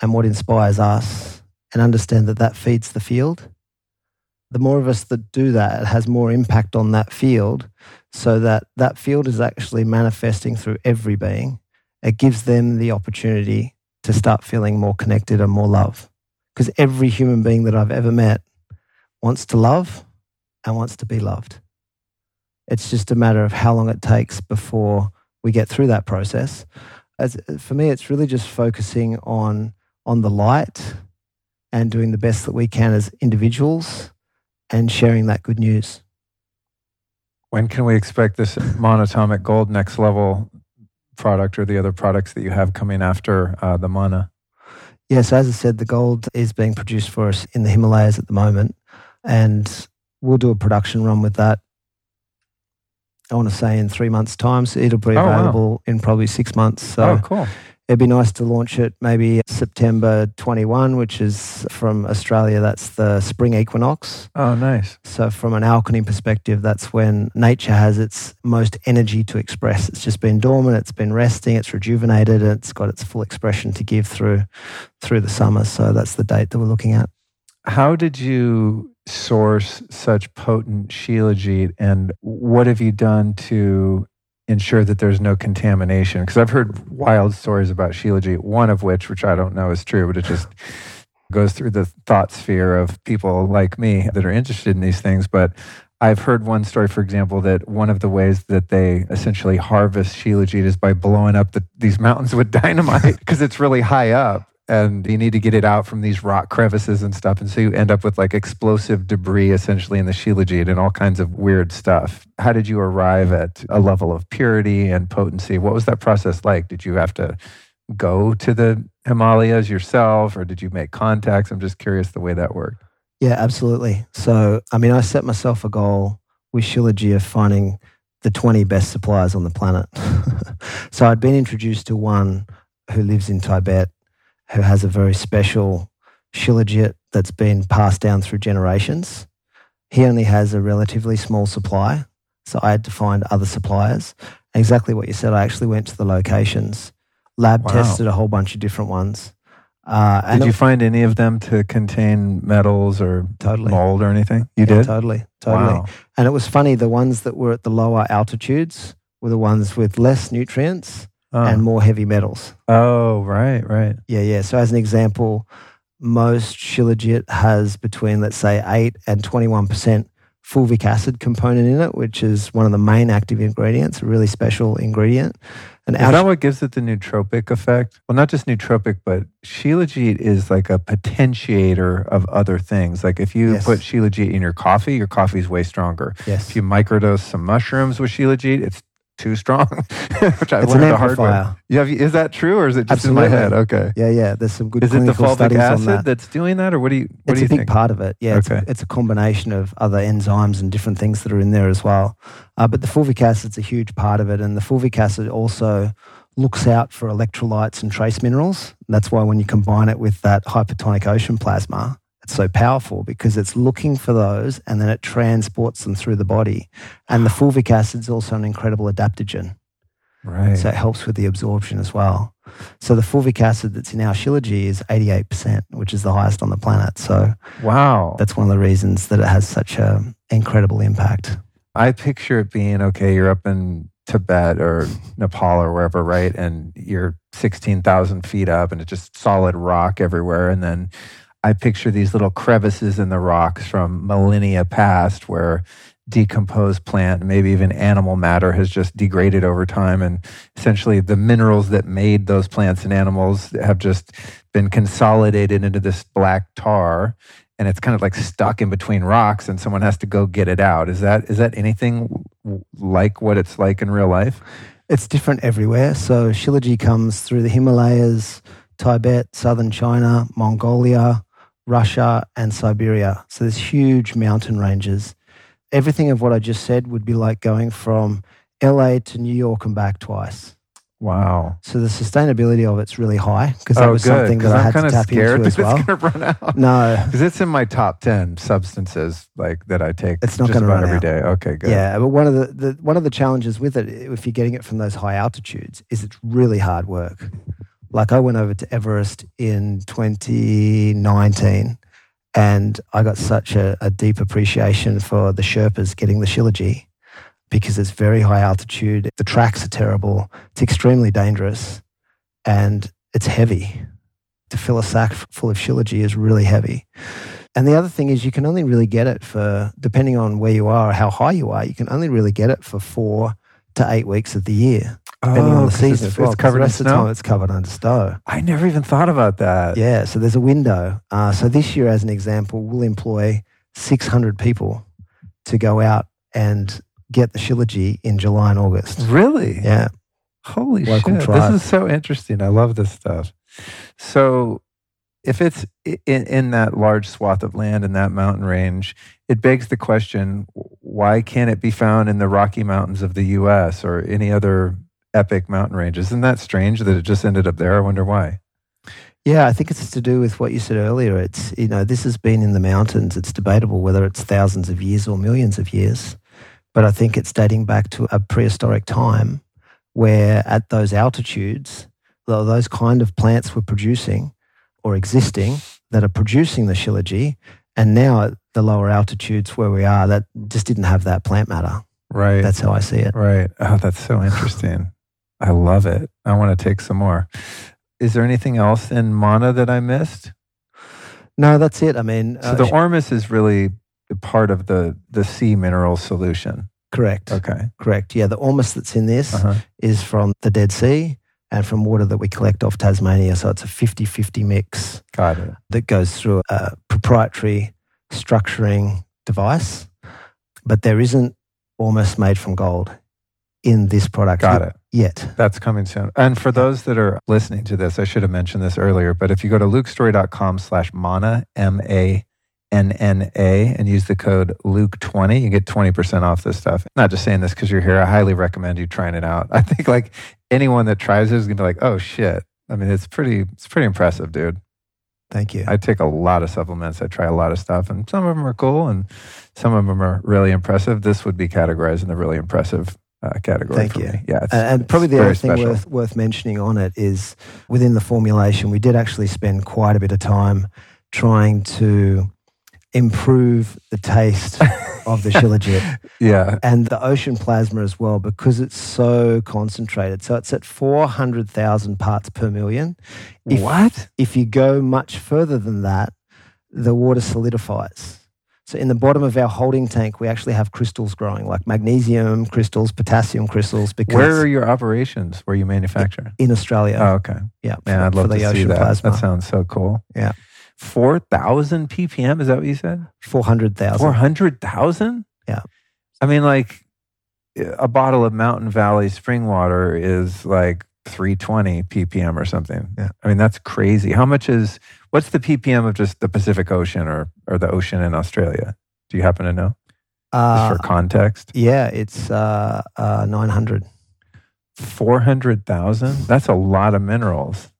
B: and what inspires us, and understand that that feeds the field, the more of us that do that, it has more impact on that field, so that that field is actually manifesting through every being. It gives them the opportunity to start feeling more connected and more love. Because every human being that I've ever met wants to love and wants to be loved. It's just a matter of how long it takes before we get through that process. As, for me, it's really just focusing on, on the light and doing the best that we can as individuals and sharing that good news.
A: When can we expect this monatomic gold next level product or the other products that you have coming after uh, the manna?
B: Yes, as I said, the gold is being produced for us in the Himalayas at the moment, and we'll do a production run with that. I want to say in three months' time, so it'll be
A: Oh, wow.
B: available in probably six months. So
A: oh, cool.
B: it'd be nice to launch it maybe September 21, which is from Australia. That's the spring equinox.
A: Oh, nice.
B: So, from an alchemy perspective, that's when nature has its most energy to express. It's just been dormant, it's been resting, it's rejuvenated, and it's got its full expression to give through through the summer. So, that's the date that we're looking at.
A: How did you source such potent shilajit and what have you done to ensure that there's no contamination? Because I've heard wild stories about shilajit, one of which, which I don't know is true, but it just goes through the thought sphere of people like me that are interested in these things. But I've heard one story, for example, that one of the ways that they essentially harvest shilajit is by blowing up the, these mountains with [LAUGHS] dynamite because it's really high up and you need to get it out from these rock crevices and stuff. And so you end up with like explosive debris essentially in the shilajit and all kinds of weird stuff. How did you arrive at a level of purity and potency? What was that process like? Did you have to go to the Himalayas yourself or did you make contacts? I'm just curious the way that worked.
B: Yeah, absolutely. So, I mean, I set myself a goal with Shilajit of finding the 20 best suppliers on the planet. [LAUGHS] so I'd been introduced to one who lives in Tibet who has a very special shilajit that's been passed down through generations. He only has a relatively small supply, so I had to find other suppliers. exactly what you said, I actually went to the locations, lab wow. tested a whole bunch of different ones.
A: Uh, did you find any of them to contain metals or
B: totally.
A: mold or anything? You
B: yeah,
A: did?
B: Totally, totally. Wow. And it was funny, the ones that were at the lower altitudes were the ones with less nutrients oh. and ah. more heavy metals.
A: Oh, right, right.
B: Yeah, yeah. So, as an example, most shilajit has between, let's say, 8 and 21% fulvic acid component in it, which is one of the main active ingredients, a really special ingredient.
A: And is that what gives it the nootropic effect? Well, not just nootropic, but shilajit is like a potentiator of other things. Like if you yes. put shilajit in your coffee, your coffee is way stronger.
B: Yes.
A: If you microdose some mushrooms with shilajit, it's too strong, [LAUGHS]
B: which I it's learned the hard way.
A: Yeah, is that true, or is it just
B: Absolutely.
A: in my head? Okay.
B: Yeah, yeah. There's some good.
A: Is it the fulvic acid that. that's doing that, or what do you? What
B: it's
A: do you
B: a big
A: think?
B: part of it. Yeah, okay. it's, a, it's, a, combination of other enzymes and different things that are in there as well. Uh, but the fulvic acid's a huge part of it, and the fulvic acid also looks out for electrolytes and trace minerals. That's why when you combine it with that hypertonic ocean plasma, so powerful because it's looking for those and then it transports them through the body. And the fulvic acid is also an incredible adaptogen.
A: Right.
B: So it helps with the absorption as well. So the fulvic acid that's in our shilajit is 88%, which is the highest on the planet. So
A: wow,
B: that's one of the reasons that it has such an incredible impact.
A: I picture it being okay. You're up in Tibet or Nepal or wherever, right? And you're 16,000 feet up, and it's just solid rock everywhere. And then I picture these little crevices in the rocks from millennia past where decomposed plant, maybe even animal matter has just degraded over time. And essentially, the minerals that made those plants and animals have just been consolidated into this black tar. And it's kind of like stuck in between rocks, and someone has to go get it out. Is that is that anything like what it's like in real life?
B: It's different everywhere. So Shilajit comes through the Himalayas, Tibet, southern China, Mongolia, Russia, and Siberia. So there's huge mountain ranges. Everything of what I just said would be like going from LA to New York and back twice.
A: Wow.
B: So the sustainability of it's really high because that oh, was good, something that I had to tap
A: scared
B: into as well.
A: It's to run out. [LAUGHS]
B: No,
A: because it's in my top ten substances like that I take.
B: It's not going to run
A: every
B: out.
A: day. Okay, good.
B: Yeah, but one of the, the one of the challenges with it, if you're getting it from those high altitudes, is it's really hard work. Like I went over to Everest in 2019 and I got such a, a deep appreciation for the Sherpas getting the Shilajit because it's very high altitude. The tracks are terrible. It's extremely dangerous and it's heavy. To fill a sack full of Shilajit is really heavy. And the other thing is, you can only really get it for, depending on where you are, how high you are, you can only really get it for four to eight weeks of the year depending
A: oh,
B: on the season
A: it's,
B: well.
A: It's covered
B: the rest of the time, it's covered under snow.
A: I never even thought about that.
B: Yeah, so there's a window. Uh, so this year, as an example, we'll employ 600 people to go out and get the Shilajit in July and August.
A: Really?
B: Yeah.
A: Holy Local shit! Tribe. This is so interesting. I love this stuff. So, if it's in, in that large swath of land in that mountain range, it begs the question: Why can't it be found in the Rocky Mountains of the U.S. or any other epic mountain range? Isn't that strange that it just ended up there? I wonder why.
B: Yeah, I think it's to do with what you said earlier. It's, you know, this has been in the mountains. It's debatable whether it's thousands of years or millions of years. But I think it's dating back to a prehistoric time where at those altitudes, those kind of plants were producing or existing that are producing the Shilajit. And now at the lower altitudes where we are, that just didn't have that plant matter.
A: Right.
B: That's how I see it.
A: Right. Oh, that's so interesting. I love it. I want to take some more. Is there anything else in Manna that I missed?
B: No, that's it. I mean,
A: So
B: uh,
A: the ormus is really part of the the sea mineral solution.
B: correct,
A: Okay.
B: correct. Yeah, the ormus that's in this
A: Uh-huh.
B: is from the Dead Sea and from water that we collect off Tasmania. So it's a 50 50 mix
A: Got it.
B: that goes through a proprietary structuring device. But there isn't ormus made from gold in this product
A: Got it.
B: yet.
A: That's coming soon. And for those that are listening to this, I should have mentioned this earlier, but if you go to lukestorey.com slash manna, M A N N A, and use the code Luke20, you get 20% off this stuff. Not just saying this because you're here. I highly recommend you trying it out. [LAUGHS] I think like anyone that tries it is going to be like, oh shit. I mean, it's pretty, it's pretty impressive, dude.
B: Thank you.
A: I take a lot of supplements. I try a lot of stuff, and some of them are cool, and some of them are really impressive. This would be categorized in the really impressive uh, category
B: Thank
A: for
B: you.
A: me. Yeah, it's,
B: And, and probably the other thing
A: special.
B: worth, worth mentioning on it is within the formulation, we did actually spend quite a bit of time trying to improve the taste [LAUGHS] of the Shilajit
A: Yeah,
B: and the ocean plasma as well because it's so concentrated. So it's at 400,000 parts per million. If-
A: what?
B: If you go much further than that, the water solidifies. So in the bottom of our holding tank, we actually have crystals growing, like magnesium crystals, potassium crystals, because
A: Where are your operations where you manufacture?
B: in Australia.
A: Oh, okay.
B: yeah,
A: Man,
B: for-
A: I'd love
B: the
A: to see
B: ocean
A: that.
B: plasma.
A: That sounds so cool.
B: Yeah.
A: 4,000 ppm? Is that what you said?
B: 400,000.
A: 400,000?
B: Yeah.
A: I mean, like a bottle of Mountain Valley spring water is like 320 ppm or something.
B: Yeah.
A: I mean, that's crazy. How much is, what's the ppm of just the Pacific Ocean or, or the ocean in Australia? Do you happen to know? Just
B: Uh,
A: for context.
B: yeah, it's uh, uh, 900.
A: 400,000? That's a lot of minerals.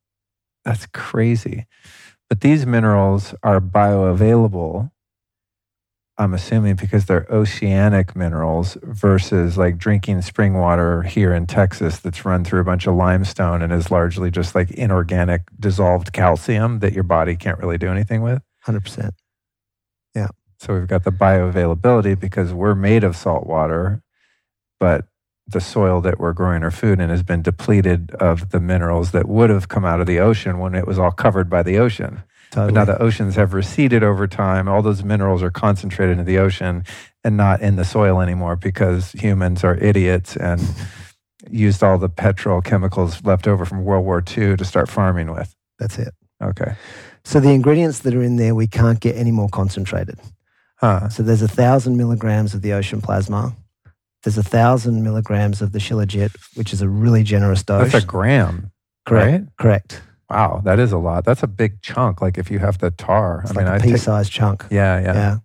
A: That's crazy. But these minerals are bioavailable, I'm assuming, because they're oceanic minerals versus like drinking spring water here in Texas that's run through a bunch of limestone and is largely just like inorganic dissolved calcium that your body can't really do anything with.
B: 100%. Yeah.
A: So we've got the bioavailability because we're made of salt water, but the soil that we're growing our food in has been depleted of the minerals that would have come out of the ocean when it was all covered by the ocean.
B: Totally.
A: But now the oceans have receded over time. All those minerals are concentrated in the ocean and not in the soil anymore because humans are idiots and used all the petrol chemicals left over from World War II to start farming with.
B: That's it.
A: Okay.
B: So the ingredients that are in there, we can't get any more concentrated.
A: Huh.
B: So there's a thousand milligrams of the ocean plasma. There's a thousand milligrams of the shilajit, which is a really generous dose.
A: That's a gram,
B: correct.
A: right?
B: Correct.
A: Wow, that is a lot. That's a big chunk. Like if you have to tar.
B: It's
A: I
B: like
A: mean,
B: a
A: I
B: pea
A: take,
B: sized chunk.
A: yeah, yeah,
B: yeah.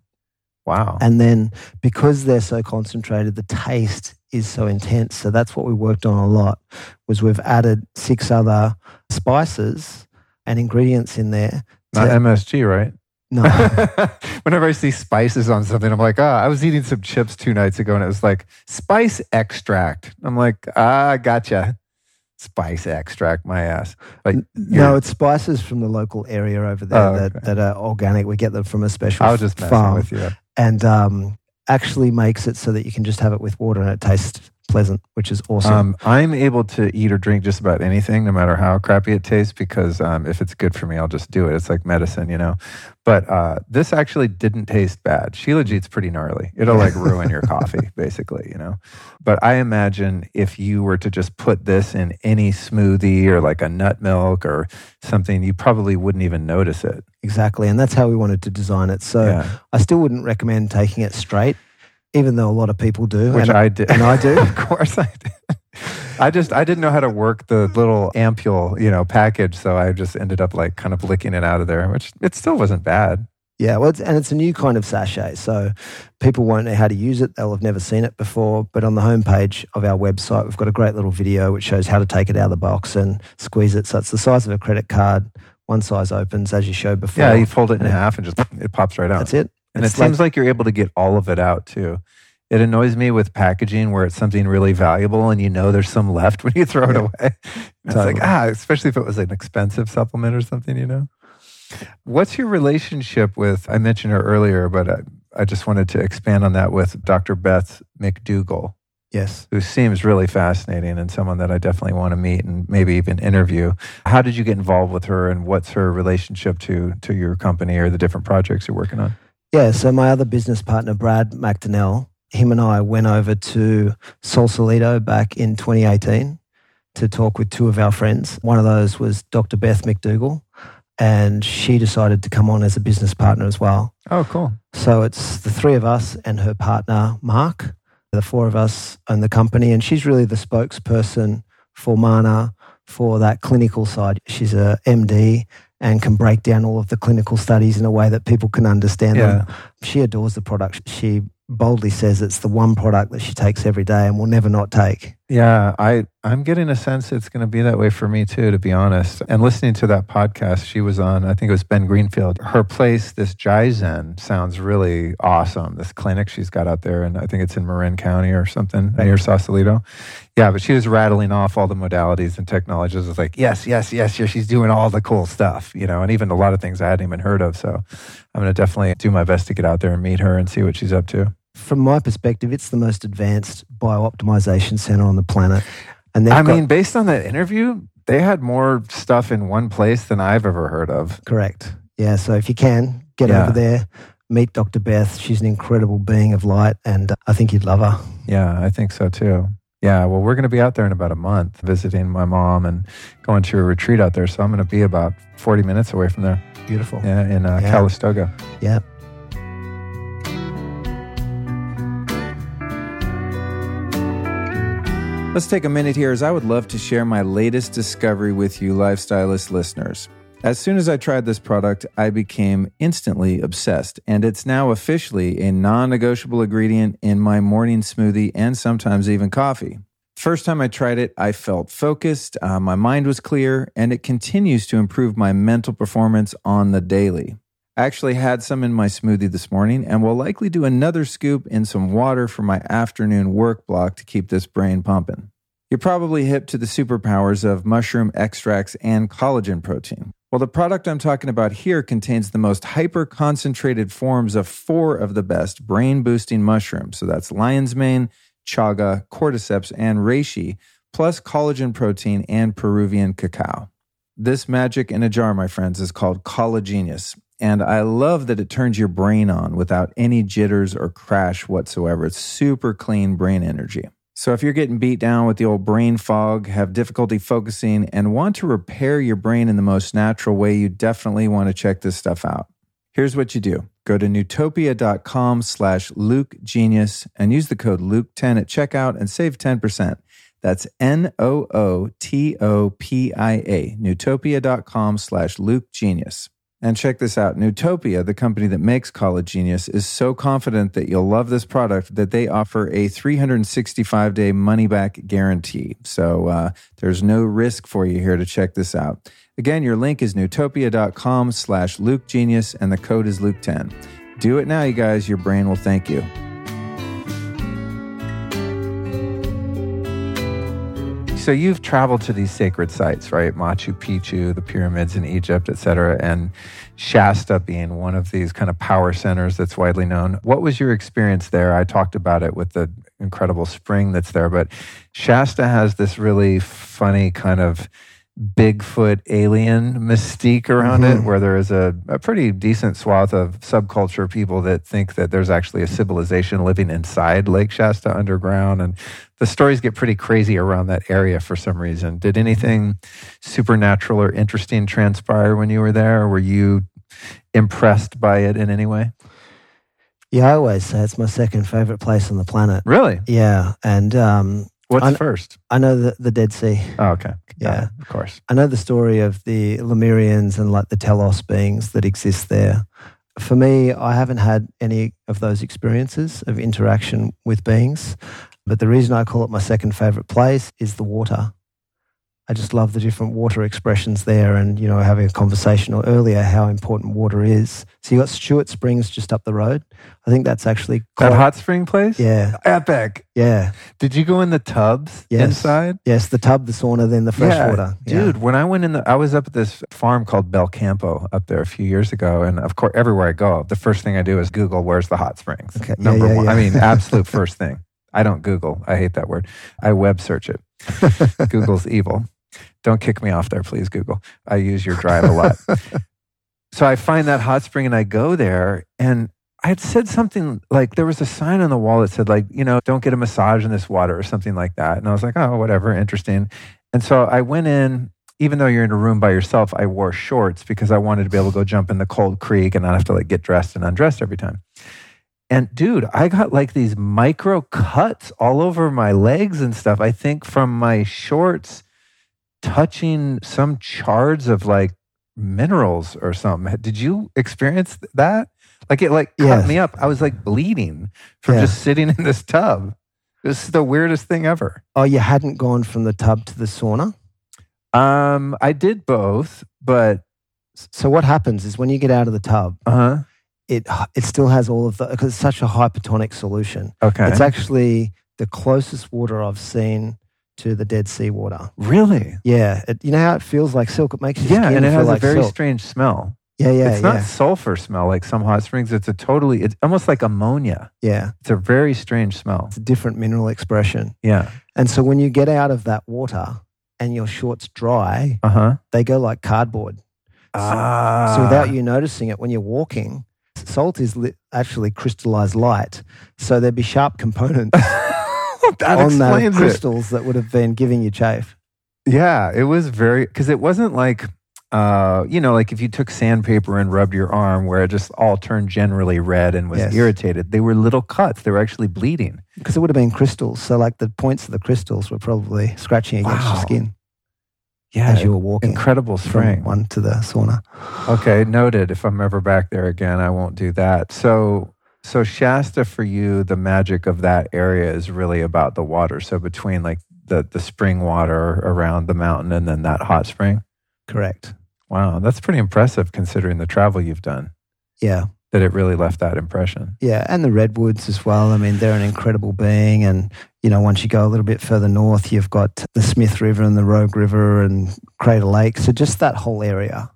A: Wow.
B: And then because they're so concentrated, the taste is so intense. So that's what we worked on a lot was we've added six other spices and ingredients in there.
A: Not MSG, right?
B: No. [LAUGHS] [LAUGHS]
A: Whenever I see spices on something, I'm like, ah, I was eating some chips two nights ago and it was like spice extract. I'm like, ah, gotcha. Spice extract, my ass. Like,
B: No, it's spices from the local area over there
A: Oh,
B: that,
A: okay.
B: that are organic. We get them from a special
A: I was just messing
B: farm
A: with you.
B: and um, actually makes it so that you can just have it with water and it tastes pleasant, which is awesome.
A: Um, I'm able to eat or drink just about anything, no matter how crappy it tastes, because um, if it's good for me, I'll just do it. It's like medicine, you know. But uh, this actually didn't taste bad. Shilajit's pretty gnarly. It'll like ruin your coffee, [LAUGHS] basically, you know. But I imagine if you were to just put this in any smoothie or like a nut milk or something, you probably wouldn't even notice it.
B: exactly. And that's how we wanted to design it. So
A: yeah.
B: I still wouldn't recommend taking it straight, even though a lot of people do.
A: Which
B: and,
A: I did.
B: and I do. [LAUGHS]
A: of course I did. I just I didn't know how to work the little ampule, you know, package, so I just ended up like kind of licking it out of there, which it still wasn't bad.
B: Yeah, well, it's, and it's a new kind of sachet, so people won't know how to use it. They'll have never seen it before. But on the homepage of our website, we've got a great little video which shows how to take it out of the box and squeeze it. So it's the size of a credit card. One size opens, as you showed before.
A: Yeah, you fold it in half and just it pops right out.
B: That's it.
A: And it
B: It's like-
A: seems like you're able to get all of it out too. It annoys me with packaging where it's something really valuable and you know there's some left [LAUGHS] when you throw it
B: Yeah.
A: away. It's
B: Totally.
A: like, ah, especially if it was an expensive supplement or something, you know? What's your relationship with? I mentioned her earlier, but I, I just wanted to expand on that with Dr. Beth McDougall.
B: Yes.
A: Who seems really fascinating and someone that I definitely want to meet and maybe even interview. How did you get involved with her and what's her relationship to to your company or the different projects you're working on?
B: Yeah, so my other business partner, Brad McDonnell, him and I went over to Sausalito back in 2018 to talk with two of our friends. One of those was Dr. Beth McDougall, and she decided to come on as a business partner as well.
A: Oh, cool.
B: So it's the three of us and her partner, Mark the four of us own the company, and she's really the spokesperson for Manna for that clinical side. She's a MD and can break down all of the clinical studies in a way that people can understand yeah. them. She adores the product. She boldly says it's the one product that she takes every day and will never not take.
A: Yeah, I I'm getting a sense it's going to be that way for me too, to be honest. And listening to that podcast she was on, I think it was Ben Greenfield. Her place, this Jaizen, sounds really awesome. This clinic she's got out there, and I think it's in Marin County or something near Sausalito. Yeah, but she was rattling off all the modalities and technologies. It's like, yes, yes, yes, yes. She's doing all the cool stuff, you know, and even a lot of things I hadn't even heard of. So I'm going to definitely do my best to get out there and meet her and see what she's up to.
B: From my perspective, it's the most advanced biooptimization center on the planet.
A: And I got, mean, based on that interview, they had more stuff in one place than I've ever heard of.
B: Correct. Yeah. So if you can, get yeah. over there, meet Dr. Beth. She's an incredible being of light, and I think you'd love her.
A: Yeah, I think so too. Yeah, well, we're going to be out there in about a month visiting my mom and going to a retreat out there. So I'm going to be about 40 minutes away from there.
B: Beautiful.
A: Yeah, in uh, yeah. Calistoga.
B: Yeah.
A: Let's take a minute here as I would love to share my latest discovery with you, Lifestylist listeners. As soon as I tried this product, I became instantly obsessed, and it's now officially a non negotiable ingredient in my morning smoothie and sometimes even coffee. First time I tried it, I felt focused, uh, my mind was clear, and it continues to improve my mental performance on the daily. I actually had some in my smoothie this morning and will likely do another scoop in some water for my afternoon work block to keep this brain pumping. You're probably hip to the superpowers of mushroom extracts and collagen protein. Well, the product I'm talking about here contains the most hyper concentrated forms of four of the best brain boosting mushrooms. So that's lion's mane, chaga, cordyceps, and reishi, plus collagen protein and Peruvian cacao. This magic in a jar, my friends, is called Collagenius. And I love that it turns your brain on without any jitters or crash whatsoever. It's super clean brain energy. So if you're getting beat down with the old brain fog, have difficulty focusing, and want to repair your brain in the most natural way, you definitely want to check this stuff out. Here's what you do. Go to nootopia.com slash Luke Genius and use the code Luke10 at checkout and save 10%. That's N-O-O-T-O-P-I-A, nootopia.com slash Luke Genius. And check this out Nootopia, the company that makes Collagenius, is so confident that you'll love this product that they offer a 365 day money back guarantee. So uh, there's no risk for you here to check this out. Again, your link is nootopia.com slash Luke Genius, and the code is Luke10. Do it now, you guys. Your brain will thank you. So you've traveled to these sacred sites, right? Machu Picchu, the pyramids in Egypt, et cetera, and Shasta being one of these kind of power centers that's widely known. What was your experience there? I talked about it with the incredible spring that's there, but Shasta has this really funny kind of Bigfoot alien mystique around mm-hmm. it, where there is a, a pretty decent swath of subculture people that think that there's actually a civilization living inside Lake Shasta underground. And the stories get pretty crazy around that area for some reason. Did anything supernatural or interesting transpire when you were there? Or were you impressed by it in any way?
B: Yeah, I always say it's my second favorite place on the planet.
A: Really?
B: Yeah. And um,
A: What's I, first?
B: I know the, the Dead Sea.
A: Oh, okay. Yeah. yeah. of course.
B: I know the story of the Lemurians and like the Telos beings that exist there. For me, I haven't had any of those experiences of interaction with beings. But the reason I call it my second favorite place is the water. I just love the different water expressions there, and you know, having a conversation earlier how important water is. So you got Stewart Springs just up the road. I think that's actually
A: That hot spring place?
B: Yeah,
A: Epic.
B: yeah,
A: Did you go in the tubs
B: Yes.
A: inside?
B: yes. The tub, the sauna, then the fresh
A: Yeah,
B: water.
A: Dude, when I went in the, I was up at this farm called Belcampo up there a few years ago. And of course, everywhere I go, the first thing I do is Google, where's the hot springs?
B: Okay, yeah,
A: Number
B: yeah,
A: one.
B: yeah.
A: I mean, [LAUGHS] absolute first thing. I don't Google. I hate that word. I web search it. [LAUGHS] Google's evil. Don't kick me off there, please, Google. I use your drive a lot. [LAUGHS] so I find that hot spring and I go there and I had said something like there was a sign on the wall that said like, you know, don't get a massage in this water or something like that. And I was like, oh, whatever, interesting. And so I went in, even though you're in a room by yourself, I wore shorts because I wanted to be able to go jump in the cold creek and not have to like get dressed and undressed every time. And dude, I got like these micro cuts all over my legs and stuff. I think from my shorts touching some shards of like minerals or something. Did you experience that? Like it like cut
B: Yes.
A: me up. I was like bleeding from
B: Yeah.
A: just sitting in this tub. This is the weirdest thing ever.
B: Oh, you hadn't gone from the tub to the sauna.
A: Um, I did both, but
B: So what happens is when you get out of the tub,
A: uh huh.
B: It it still has all of the because it's such a hypertonic solution.
A: Okay.
B: It's actually the closest water I've seen to the Dead Sea water.
A: really?
B: Yeah, it, you know how it feels like silk. It makes your skin feel like silk.
A: Yeah, and it has
B: like
A: a very
B: silk.
A: strange smell.
B: Yeah, yeah,
A: it's not
B: yeah,
A: sulfur smell like some hot springs. It's a totally, it's almost like ammonia.
B: yeah.
A: It's a very strange smell.
B: It's a different mineral expression.
A: Yeah.
B: And so when you get out of that water and your shorts dry,
A: Uh huh.
B: they go like cardboard.
A: Ah.
B: So without you noticing it when you're walking, salt is li- actually crystallized light. So there'd be sharp components [LAUGHS]
A: that
B: on those
A: explains it.
B: crystals that would have been giving you chafe.
A: Yeah, it was very because it wasn't like uh, you know, like if you took sandpaper and rubbed your arm where it just all turned generally red and was
B: Yes.
A: irritated. They were little cuts. They were actually bleeding.
B: Because it would have been crystals. So like the points of the crystals were probably scratching against
A: Wow.
B: your skin
A: Yeah,
B: as you were walking
A: incredible spring.
B: one to the sauna.
A: Okay, noted. If I'm ever back there again, I won't do that. So, so Shasta for you, the magic of that area is really about the water. So between like the the spring water around the mountain and then that hot spring.
B: Correct.
A: Wow, that's pretty impressive considering the travel you've done.
B: Yeah.
A: That it really left that impression.
B: Yeah. And the redwoods as well. I mean, they're an incredible being. And, you know, once you go a little bit further north, you've got the Smith River and the Rogue River and Crater Lake. So just that whole area.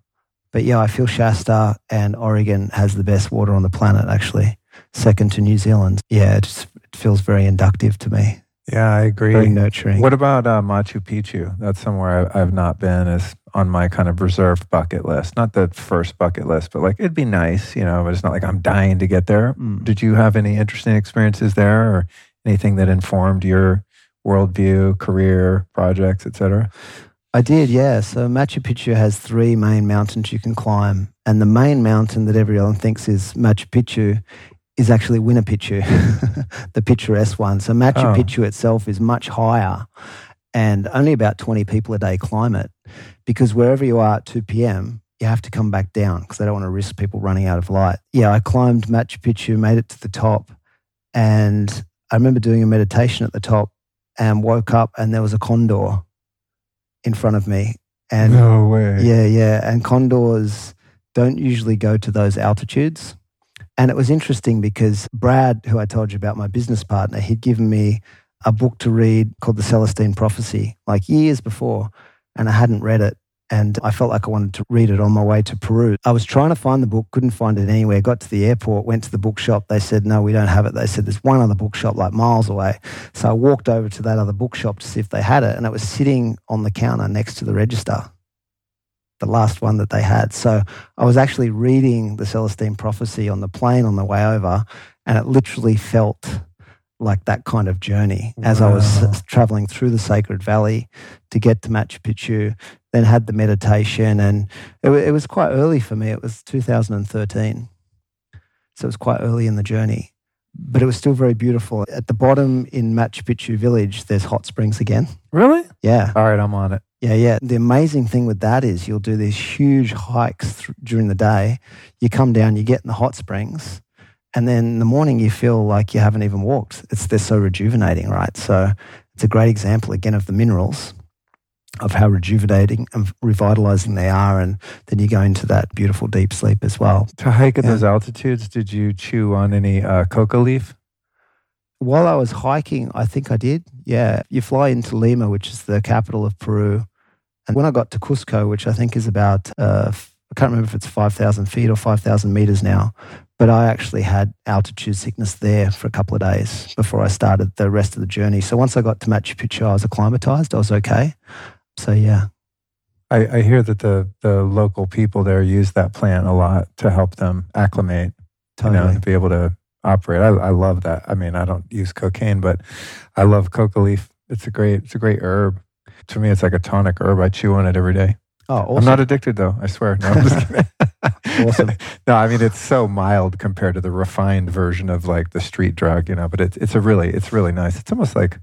B: But yeah, I feel Shasta and Oregon has the best water on the planet, actually, second to New Zealand. Yeah, it just it feels very inductive to me,
A: Yeah, I agree.
B: very nurturing.
A: What about uh, Machu Picchu? That's somewhere I, I've not been. Is on my kind of reserved bucket list. Not the first bucket list, but like it'd be nice, you know. But it's not like I'm dying to get there.
B: Mm.
A: Did you have any interesting experiences there, or anything that informed your worldview, career, projects, etc.?
B: I did, yeah. So Machu Picchu has three main mountains you can climb, and the main mountain that everyone thinks is Machu Picchu is actually Huayna Picchu, [LAUGHS] the picturesque one. So Machu
A: Oh.
B: Picchu itself is much higher, and only about 20 people a day climb it, because wherever you are at 2 p.m., you have to come back down because they don't want to risk people running out of light. Yeah, I climbed Machu Picchu, made it to the top, and I remember doing a meditation at the top and woke up and there was a condor in front of me. And
A: no way.
B: yeah, yeah. And condors don't usually go to those altitudes. And it was interesting because Brad, who I told you about, my business partner, he'd given me a book to read called The Celestine Prophecy, like years before, and I hadn't read it. And I felt like I wanted to read it on my way to Peru. I was trying to find the book, couldn't find it anywhere. Got to the airport, went to the bookshop. They said, no, we don't have it. They said, there's one other bookshop like miles away. So I walked over to that other bookshop to see if they had it. And it was sitting on the counter next to the register, the last one that they had. So I was actually reading the Celestine Prophecy on the plane on the way over, and it literally felt like that kind of journey as I was traveling through the Sacred Valley to get to Machu Picchu, then had the meditation. And it, it was quite early for me. It was 2013. So it was quite early in the journey, but it was still very beautiful. At the bottom in Machu Picchu village, there's hot springs again.
A: Really?
B: Yeah.
A: All right, I'm on it.
B: Yeah, yeah. The amazing thing with that is you'll do these huge hikes th- during the day. You come down, you get in the hot springs, and then in the morning you feel like you haven't even walked. It's they're so rejuvenating, right? So it's a great example again of the minerals. of how rejuvenating and revitalizing they are. And then you go into that beautiful deep sleep as well.
A: To hike at
B: Yeah.
A: those altitudes, did you chew on any uh, coca leaf?
B: While I was hiking, I think I did. Yeah. You fly into Lima, which is the capital of Peru. And when I got to Cusco, which I think is about, uh, I can't remember if it's 5,000 feet or 5,000 meters now, but I actually had altitude sickness there for a couple of days before I started the rest of the journey. So once I got to Machu Picchu, I was acclimatized. I was okay. So yeah,
A: I, I hear that the, the local people there use that plant a lot to help them acclimate,
B: totally.
A: you know, to be able to operate. I, I love that. I mean, I don't use cocaine, but I love coca leaf. It's a great, it's a great herb. To me, it's like a tonic herb. I chew on it every day.
B: Oh, awesome.
A: I'm not addicted though. I swear. No, I'm just. [LAUGHS]
B: Awesome. [LAUGHS]
A: no, I mean it's so mild compared to the refined version of like the street drug, you know. But it's it's a really it's really nice. It's almost like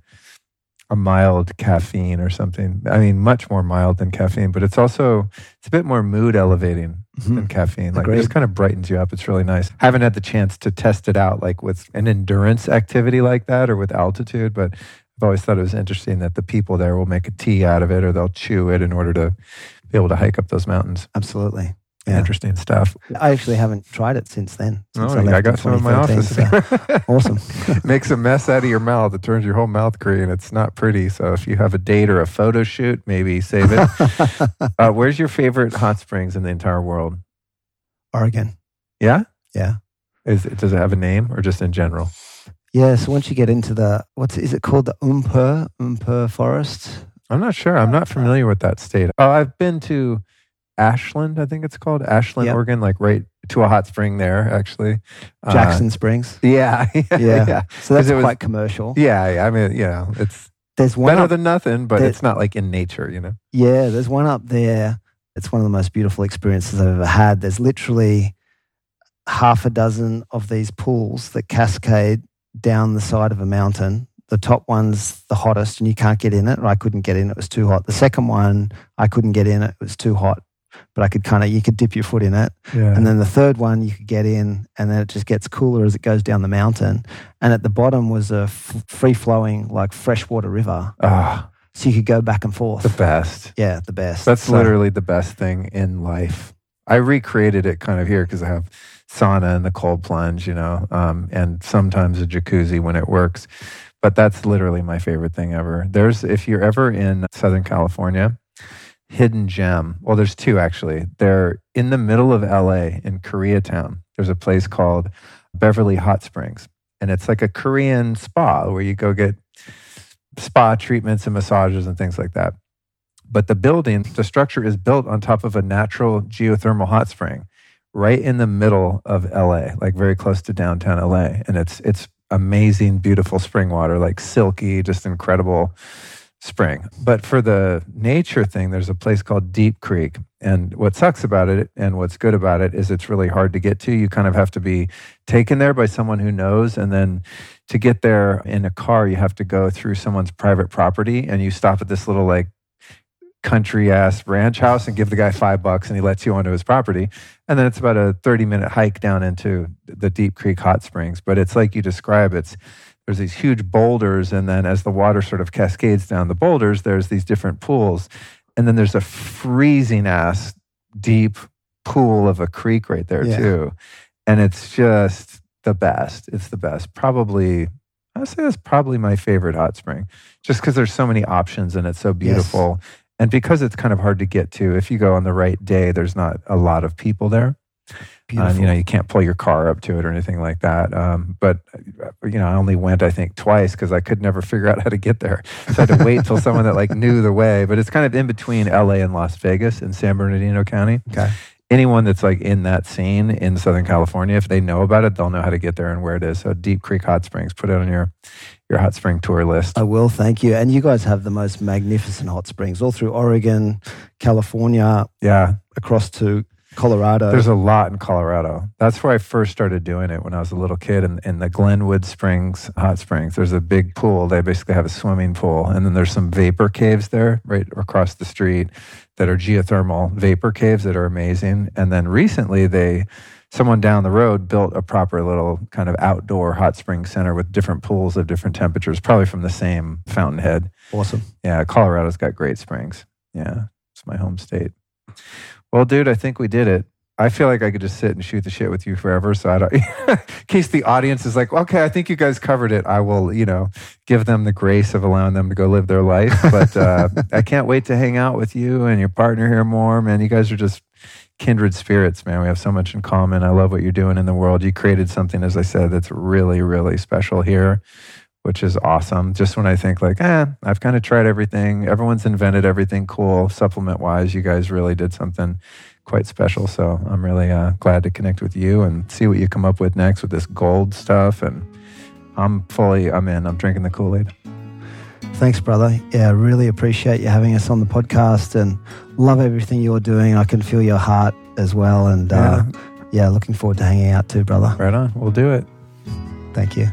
A: a mild caffeine or something. I mean, much more mild than caffeine, but it's also it's a bit more mood elevating
B: Mhm.
A: than caffeine. Like it just kind of brightens you up. It's really nice. I haven't had the chance to test it out like with an endurance activity like that or with altitude, but I've always thought it was interesting that the people there will make a tea out of it or they'll chew it in order to be able to hike up those mountains.
B: Absolutely. Yeah.
A: Interesting stuff.
B: I actually haven't tried it since then. Since
A: Oh,
B: I,
A: I,
B: left
A: got
B: in
A: some in my office.
B: so [LAUGHS] awesome. [LAUGHS]
A: Makes a mess out of your mouth. It turns your whole mouth green. It's not pretty. So if you have a date or a photo shoot, maybe save it. [LAUGHS] uh, where's your favorite hot springs in the entire world?
B: Oregon.
A: Yeah.
B: Yeah.
A: Is it, does it have a name or just in general?
B: Yeah. So once you get into the what's is it called the Umpur Umpur Forest?
A: I'm not sure. I'm not familiar with that state. Oh, I've been to Ashland. I think it's called Ashland,
B: Yep.
A: Oregon. Like right to a hot spring there, actually. Uh,
B: Jackson Springs.
A: yeah. [LAUGHS] Yeah.
B: Yeah.
A: Yeah.
B: So that's
A: it was-
B: quite commercial.
A: Yeah. yeah. I mean, you know, it's
B: There's one
A: better
B: up,
A: than nothing, but
B: there-
A: it's not like in nature. You know.
B: yeah, there's one up there. It's one of the most beautiful experiences I've ever had. There's literally half a dozen of these pools that cascade down the side of a mountain. The top one's the hottest and you can't get in it. Or I couldn't get in, it was too hot. The second one, I couldn't get in, it was too hot. But I could kind of, you could dip your foot in it.
A: Yeah.
B: And then the third one, you could get in, and then it just gets cooler as it goes down the mountain. And at the bottom was a f- free flowing, like freshwater river.
A: Ah,
B: So you could go back and forth.
A: the best.
B: yeah, the best.
A: That's
B: So-
A: literally the best thing in life. I recreated it kind of here because I have sauna and the cold plunge, you know, um, and sometimes a jacuzzi when it works. But that's literally my favorite thing ever. There's, if you're ever in Southern California, hidden gem. Well, there's two actually. They're in the middle of LA in Koreatown. There's a place called Beverly Hot Springs, and it's like a Korean spa where you go get spa treatments and massages and things like that. But the building, the structure is built on top of a natural geothermal hot spring right in the middle of LA, like very close to downtown LA. And it's it's amazing, beautiful spring water, like silky, just incredible spring. But for the nature thing, there's a place called Deep Creek. And what sucks about it and what's good about it is it's really hard to get to. You kind of have to be taken there by someone who knows. And then to get there in a car, you have to go through someone's private property and you stop at this little like country ass ranch house and give the guy five bucks and he lets you onto his property. And then it's about a 30 minute hike down into the Deep Creek hot springs. But it's like you describe it's there's these huge boulders and then as the water sort of cascades down the boulders, there's these different pools. And then there's a freezing ass deep pool of a creek right there
B: Yeah.
A: too. And it's just the best. It's the best. Probably I would say that's probably my favorite hot spring. Just because there's so many options and it's so beautiful. And because it's kind of hard to get to, if you go on the right day, there's not a lot of people there. Um, you know, you can't pull your car up to it or anything like that. Um, but uh, you know, I only went I think twice because I could never figure out how to get there. So I had to wait till someone that like knew the way. But it's kind of in between LA and Las Vegas in San Bernardino County.
B: okay.
A: Anyone that's like in that scene in Southern California, if they know about it, they'll know how to get there and where it is. So Deep Creek Hot Springs, put it on your your hot spring tour list.
B: I will, thank you. And you guys have the most magnificent hot springs all through Oregon, California,
A: Yeah,
B: across to Colorado.
A: There's a lot in Colorado. That's where I first started doing it when I was a little kid in, in the Glenwood Springs hot springs. There's a big pool. They basically have a swimming pool. And then there's some vapor caves there right across the street that are geothermal vapor caves that are amazing. And then recently they someone down the road built a proper little kind of outdoor hot spring center with different pools of different temperatures, probably from the same fountainhead.
B: awesome.
A: Yeah, Colorado's got great springs. Yeah, it's my home state. Well, dude, I think we did it. I feel like I could just sit and shoot the shit with you forever. So I don't, [LAUGHS] in case the audience is like, okay, I think you guys covered it. I will, you know, give them the grace of allowing them to go live their life. But uh, [LAUGHS] I can't wait to hang out with you and your partner here more, man. You guys are just kindred spirits, man. We have so much in common. I love what you're doing in the world. You created something, as I said, that's really, really special here, which is awesome. Just when I think like, eh, I've kind of tried everything. Everyone's invented everything cool, supplement wise. You guys really did something quite special. So I'm really uh, glad to connect with you and see what you come up with next with this gold stuff. And I'm fully, I'm in. I'm drinking the Kool Aid.
B: Thanks, brother. Yeah, I really appreciate you having us on the podcast and love everything you're doing. I can feel your heart as well. And uh, yeah, yeah looking forward to hanging out too, brother.
A: Right on. We'll do it.
B: Thank you.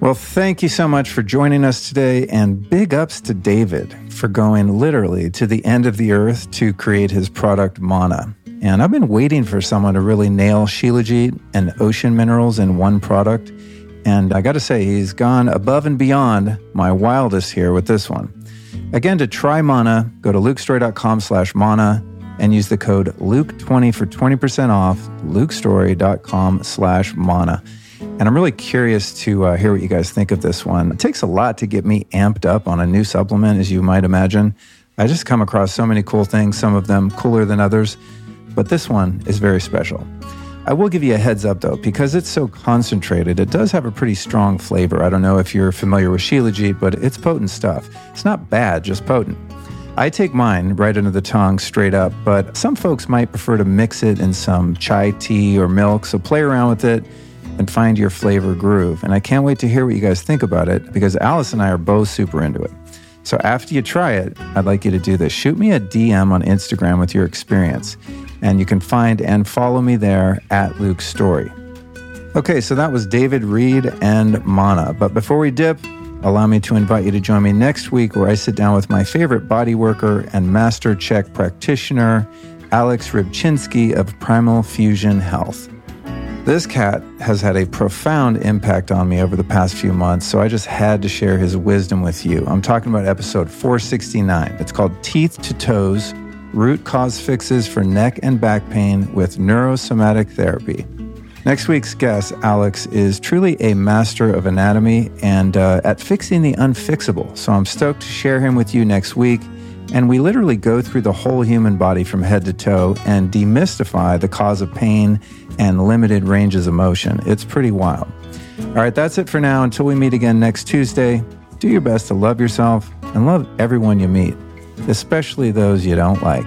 A: Well, thank you so much for joining us today, and big ups to David for going literally to the end of the earth to create his product Manna. And I've been waiting for someone to really nail Shilajit and ocean minerals in one product. And I got to say, he's gone above and beyond my wildest here with this one. Again, to try Manna, go to lukestorey.com slash Manna and use the code Luke20 for 20% off, lukestorey.com slash Manna. And I'm really curious to uh, hear what you guys think of this one. It takes a lot to get me amped up on a new supplement, as you might imagine. I just come across so many cool things, some of them cooler than others, but this one is very special. I will give you a heads up though, because it's so concentrated, it does have a pretty strong flavor. I don't know if you're familiar with Shilajit, but it's potent stuff. It's not bad, just potent. I take mine right under the tongue straight up, but some folks might prefer to mix it in some chai tea or milk, so play around with it and find your flavor groove. And I can't wait to hear what you guys think about it because Alice and I are both super into it. So after you try it, I'd like you to do this. Shoot me a DM on Instagram with your experience. And you can find and follow me there at Luke Storey. Okay, so that was David Reid and Manna. But before we dip, allow me to invite you to join me next week where I sit down with my favorite body worker and master CHEK practitioner, Alex Rybczynski of Primal Fusion Health. This cat has had a profound impact on me over the past few months, so I just had to share his wisdom with you. I'm talking about episode 469. It's called Teeth to Toes Root Cause Fixes for Neck and Back Pain with Neurosomatic Therapy. Next week's guest, Alex, is truly a master of anatomy and uh, at fixing the unfixable. So I'm stoked to share him with you next week. And we literally go through the whole human body from head to toe and demystify the cause of pain and limited ranges of motion. It's pretty wild. All right, that's it for now. Until we meet again next Tuesday, do your best to love yourself and love everyone you meet, especially those you don't like.